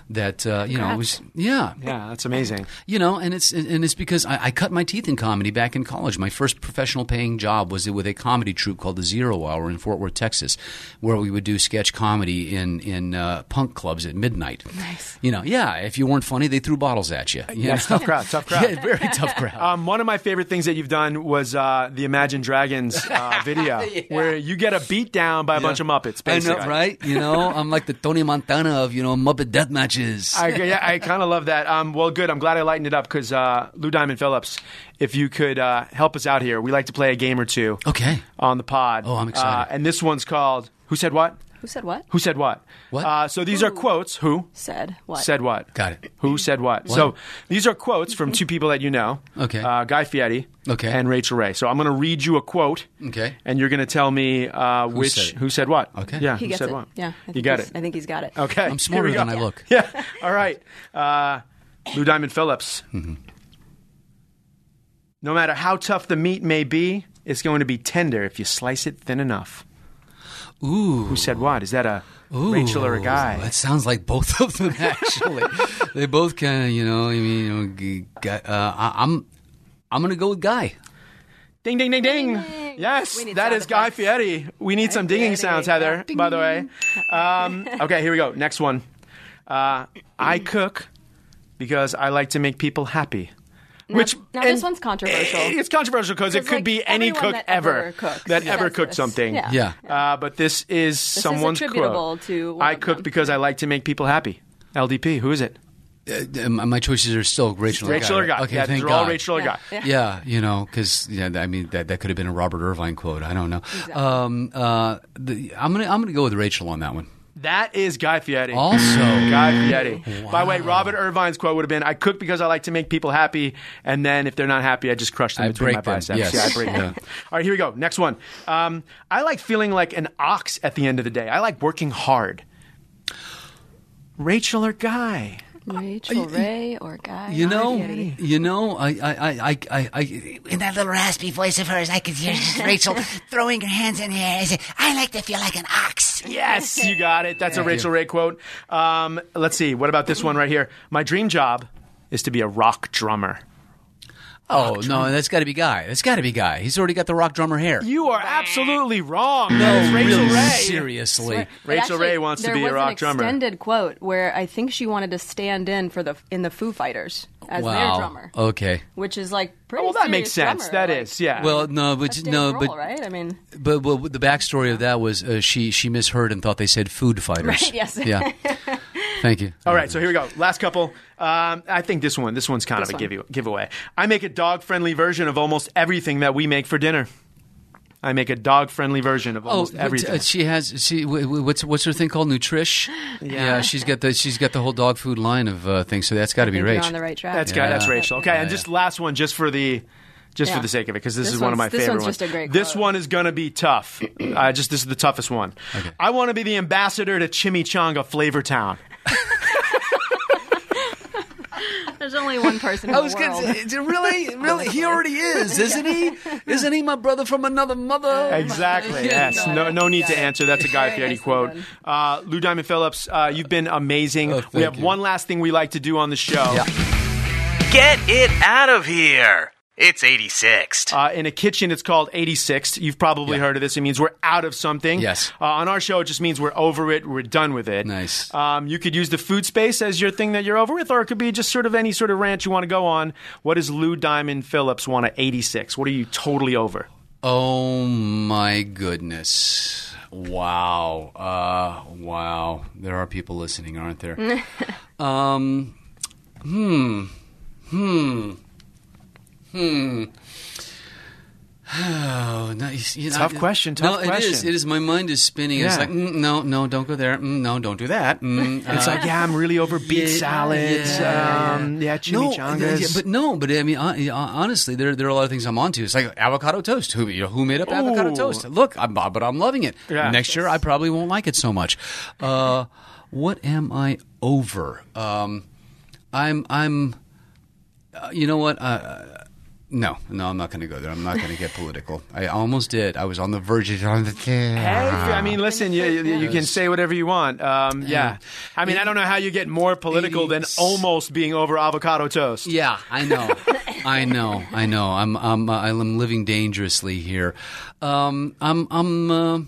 that uh, you know was yeah Yeah, that's amazing. you know, and it's and it's because I, I cut my teeth in comedy back in college. My first professional paying job was with a comedy troupe called the Zero Hour in Fort Worth, Texas, where we would do sketch comedy in in uh, punk clubs at midnight. Nice. You know, yeah. If you weren't funny, they threw bottles at you. you Yeah, tough crowd, tough crowd. [laughs] Yeah, very tough crowd. Um, one of my favorite things that you've done was uh, the Imagine Dragons uh, [laughs] video, where you get a beat down by a bunch of Muppets. I Basically. know, right? You know, I'm like the Tony Montana of you know Muppet death matches. I, yeah, I kind of love that. Um, well, good. I'm glad I lightened it up because uh, Lou Diamond Phillips, if you could uh, help us out here, we like to play a game or two okay. on the pod. Oh, I'm excited. Uh, and this one's called "Who Said What." Who said what? Who said what? What? Uh, so these are quotes. Who Said what? said what? Got it. Who said what? So these are quotes from two people that you know. Okay. Uh, Guy Fieri. Okay. And Rachael Ray. So I'm going to read you a quote. Okay. And you're going to tell me uh, which said who said what. Okay. Yeah. He who gets said it. what? Yeah. I You think got it. I think he's got it. Okay. I'm smarter than. I look. [laughs] Yeah. All right. Uh, Lou Diamond Phillips. Mm-hmm. No matter how tough the meat may be, it's going to be tender if you slice it thin enough. Ooh. Who said what? Is that a Ooh, Rachael or a guy? That sounds like both of them. [laughs] Actually, they both kind of, you know. I mean, you know, g- guy- uh, I, I'm, I'm going to go with Guy. Ding, ding, ding, ding. Yes, We need that sound is Guy effects. Fieri. We need some dinging Fieri. sounds, Heather, by the way. Um, okay, here we go. Next one. Uh, I cook because I like to make people happy. Which now this one's controversial. It's controversial because it 'Cause, could like, be any cook that ever, ever cooks that says ever cooked something. Yeah. Yeah. Uh, but this is is someone's attributable quote. to one I of cook them. because I like to make people happy. LDP, who is it? Uh, my choices are still Rachael. Rachael or or Guy. Guy. Okay, yeah, thank they're all God. Rachael or Yeah. Guy. Yeah. Yeah, you know, because yeah, I mean that, that could have been a Robert Irvine quote. I don't know. Um, uh, the, I'm gonna I'm gonna go with Rachael on that one. That is Guy Fieri. Also, Guy Fieri. By the way, Robert Irvine's quote would have been, "I cook because I like to make people happy, and then if they're not happy, I just crush them I between my them, biceps." yes. Yeah, I break them. All right, here we go. Next one. Um, I like feeling like an ox at the end of the day. I like working hard. Rachael or Guy? Rachael Ray or Guy? you know, Fieri. you know, I I I I, I in that little raspy voice of hers, I could hear [laughs] Rachael throwing her hands in the air and say, I like to feel like an ox. Yes, you got it. That's a Rachael Ray quote. Um, let's see. What about this one right here? My dream job is to be a rock drummer. Oh no, that's got to be Guy. That's got to be Guy. He's already got the rock drummer hair. You are absolutely wrong. no, Rachael really, Ray. seriously. But Rachael actually, Ray wants to be a rock drummer. There was rock an drummer. Extended quote where I think she wanted to stand in for the in the Foo Fighters as their Wow. drummer, Okay. which is like pretty. Well, that makes sense. drummer, That like, is, yeah. Well, no, but that's no, Grohl, but right? I mean, but, but the backstory of that was uh, she she misheard and thought they said food fighters. [laughs] Right, yes. Yeah. [laughs] Thank you. All right, so here we go. Last couple. Um, I think this one. This one's kind This of a one. give giveaway. I make a dog-friendly version of almost everything that we make for dinner. I make a dog-friendly version of Oh, almost but, everything. uh, she has. She w- w- what's what's her thing called? Nutrish. Yeah. she's got the she's got the whole dog food line of uh, things. So that's got to be think on the right track. that's got That's Rachael. Okay, and just last one, just for the. Just for the sake of it, because this, This is one of my one's- this favorite one's ones. just a great this one is going to be tough. [clears throat] uh, just this is the toughest one. I want to be the ambassador to Chimichanga Flavor Town. There's only one person in I the was world. going to really, really, he already is, [laughs] isn't he? Isn't he my brother from another mother? Exactly. [laughs] Yes. No, no need to answer. That's a Guy Fieri [laughs] nicely quote. Uh, Lou Diamond Phillips, uh, you've been amazing. Oh, we have you. one last thing we like to do on the show. Yeah. Get it out of here. It's 86th. Uh, in a kitchen, it's called 86. You've probably Yeah. heard of this. It means we're out of something. Yes. Uh, on our show, it just means we're over it. We're done with it. Nice. Um, you could use the food space as your thing that you're over with, or it could be just sort of any sort of rant you want to go on. What does Lou Diamond Phillips want at 86? What are you totally over? Oh my goodness. Wow. Uh, wow. There are people listening, aren't there? [laughs] um, hmm. Hmm. Hmm. Oh, [sighs] no, you, know, Tough question, tough no, question. it is. It is. My mind is spinning. It's Yeah. like, mm, no, no, don't go there. Mm, no, don't do that. Mm, [laughs] It's uh, like, yeah, I'm really over beet yeah, salads. yeah, um, yeah, no, chimichangas. yeah, but no, but I mean, honestly, there there are a lot of things I'm onto. It's like avocado toast. Who you know who made up avocado toast? Look, I'm but I'm loving it. Yeah. Next year, I probably won't like it so much. Uh, what am I over? Um, I'm I'm. Uh, you know what? No, no, I'm not going to go there. I'm not going to get political. I almost did. I was on the verge of on the. Hey, I mean, listen, you, you, you can say whatever you want. Um, yeah. I mean, I don't know how you get more political than almost being over avocado toast. Yeah, I know, [laughs] I know, I know. I'm I'm uh, I'm living dangerously here. Um, I'm I'm uh,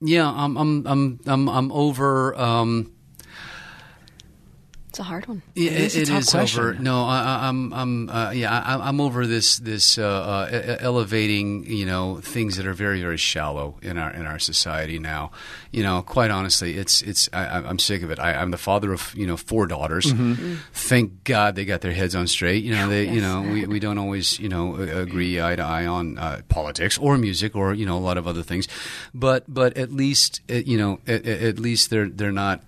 yeah, I'm I'm I'm I'm I'm over. Um, It's a hard one. Yeah, is a it tough is question. over. No, I, I- I'm, I'm, uh, yeah, I, I'm over this, this uh, uh, e- elevating, you know, things that are very, very shallow in our in our society now. You know, quite honestly, it's, it's, I, I'm- I'm sick of it. I, I'm the father of, you know, four daughters. Mm-hmm. Thank God they got their heads on straight. You know, they, you know, we, we don't always, you know, agree eye to eye on uh, politics or music or you know a lot of other things, but, but at least, uh, you know, at, at least they're they're not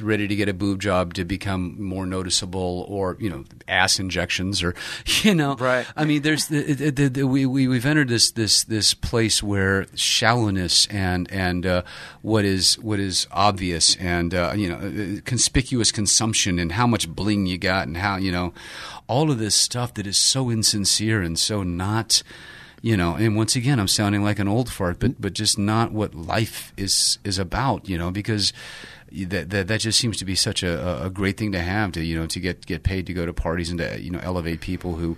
ready to get a boob job to become more noticeable or you know ass injections or [laughs] you know Right. i mean there's the, the, the, the, we, we we've entered this this this place where shallowness and and uh, what is what is obvious and uh, you know conspicuous consumption and how much bling you got and how you know all of this stuff that is so insincere and so not you know and once again i'm sounding like an old fart but but just not what life is is about you know because that, that that just seems to be such a, a great thing to have to you know to get get paid to go to parties and to you know elevate people who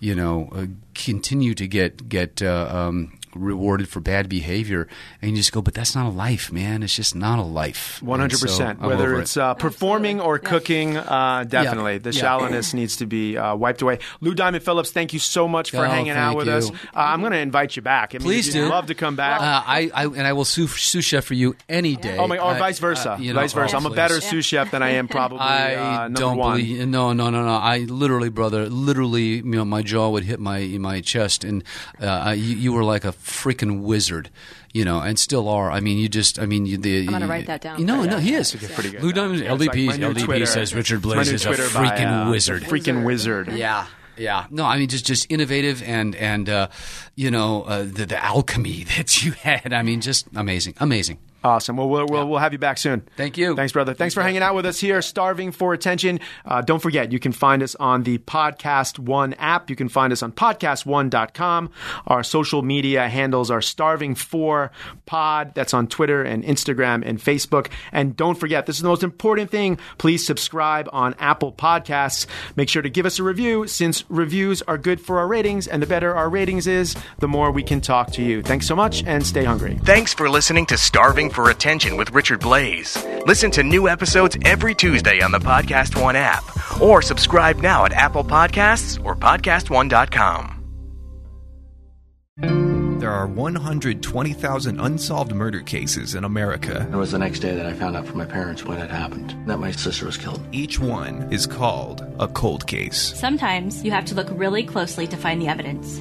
you know uh, continue to get get uh, um, rewarded for bad behavior and you just go but that's not a life man it's just not a life One hundred And so percent. Whether it's uh, performing or cooking, uh, definitely the Yeah. shallowness needs to be uh, wiped away. Lou Diamond Phillips, thank you so much for Oh, hanging out with you. us. Uh, I'm going to invite you back. I mean, Please you'd do. Love to come back. uh, I, I and I will sous, sous chef for you any day. oh my, or I- vice versa. uh, you know, vice versa. oh, I'm a please. better sous chef than I am probably [laughs] I uh, don't one. believe. No, no, no, no. I literally, brother, literally, you know, my jaw would hit my my chest, and uh, you, you were like a freaking wizard, you know, and still are. I mean, you just, I mean, you, the. I'm gonna you- write that down. You know, no, he is. pretty good. Lou Diamond, Yeah, it's like LDP, LDP Twitter. says Richard It's my Blais new is a Twitter by, freaking uh, wizard. Freaking wizard. Yeah. Yeah, no, I mean just just innovative and and uh, you know uh, the the alchemy [laughs] that you had. I mean, just amazing, amazing. Awesome. Well, we'll, we'll, we'll have you back soon. Thank you. Thanks, brother. Thanks for hanging out with us here, Starving for Attention. Uh, don't forget, you can find us on the Podcast One app. You can find us on podcast1.com. Our social media handles are Starving for Pod. That's on Twitter and Instagram and Facebook. And don't forget, this is the most important thing. Please subscribe on Apple Podcasts. Make sure to give us a review since reviews are good for our ratings. And the better our ratings is, the more we can talk to you. Thanks so much and stay hungry. Thanks for listening to Starving for Attention with Richard Blais. Listen to new episodes every Tuesday on the Podcast One app or subscribe now at Apple Podcasts or PodcastOne.com. There are 120,000 unsolved murder cases in America. It was the next day that I found out from my parents what had happened that my sister was killed. Each one is called a cold case. Sometimes you have to look really closely to find the evidence.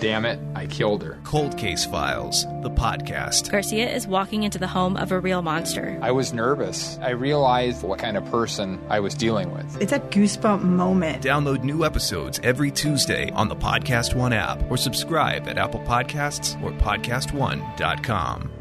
Damn it, I killed her. Cold Case Files, the podcast. Garcia is walking into the home of a real monster. I was nervous. I realized what kind of person I was dealing with. It's a goosebump moment. Download new episodes every Tuesday on the Podcast One app or subscribe at Apple Podcasts or PodcastOne.com.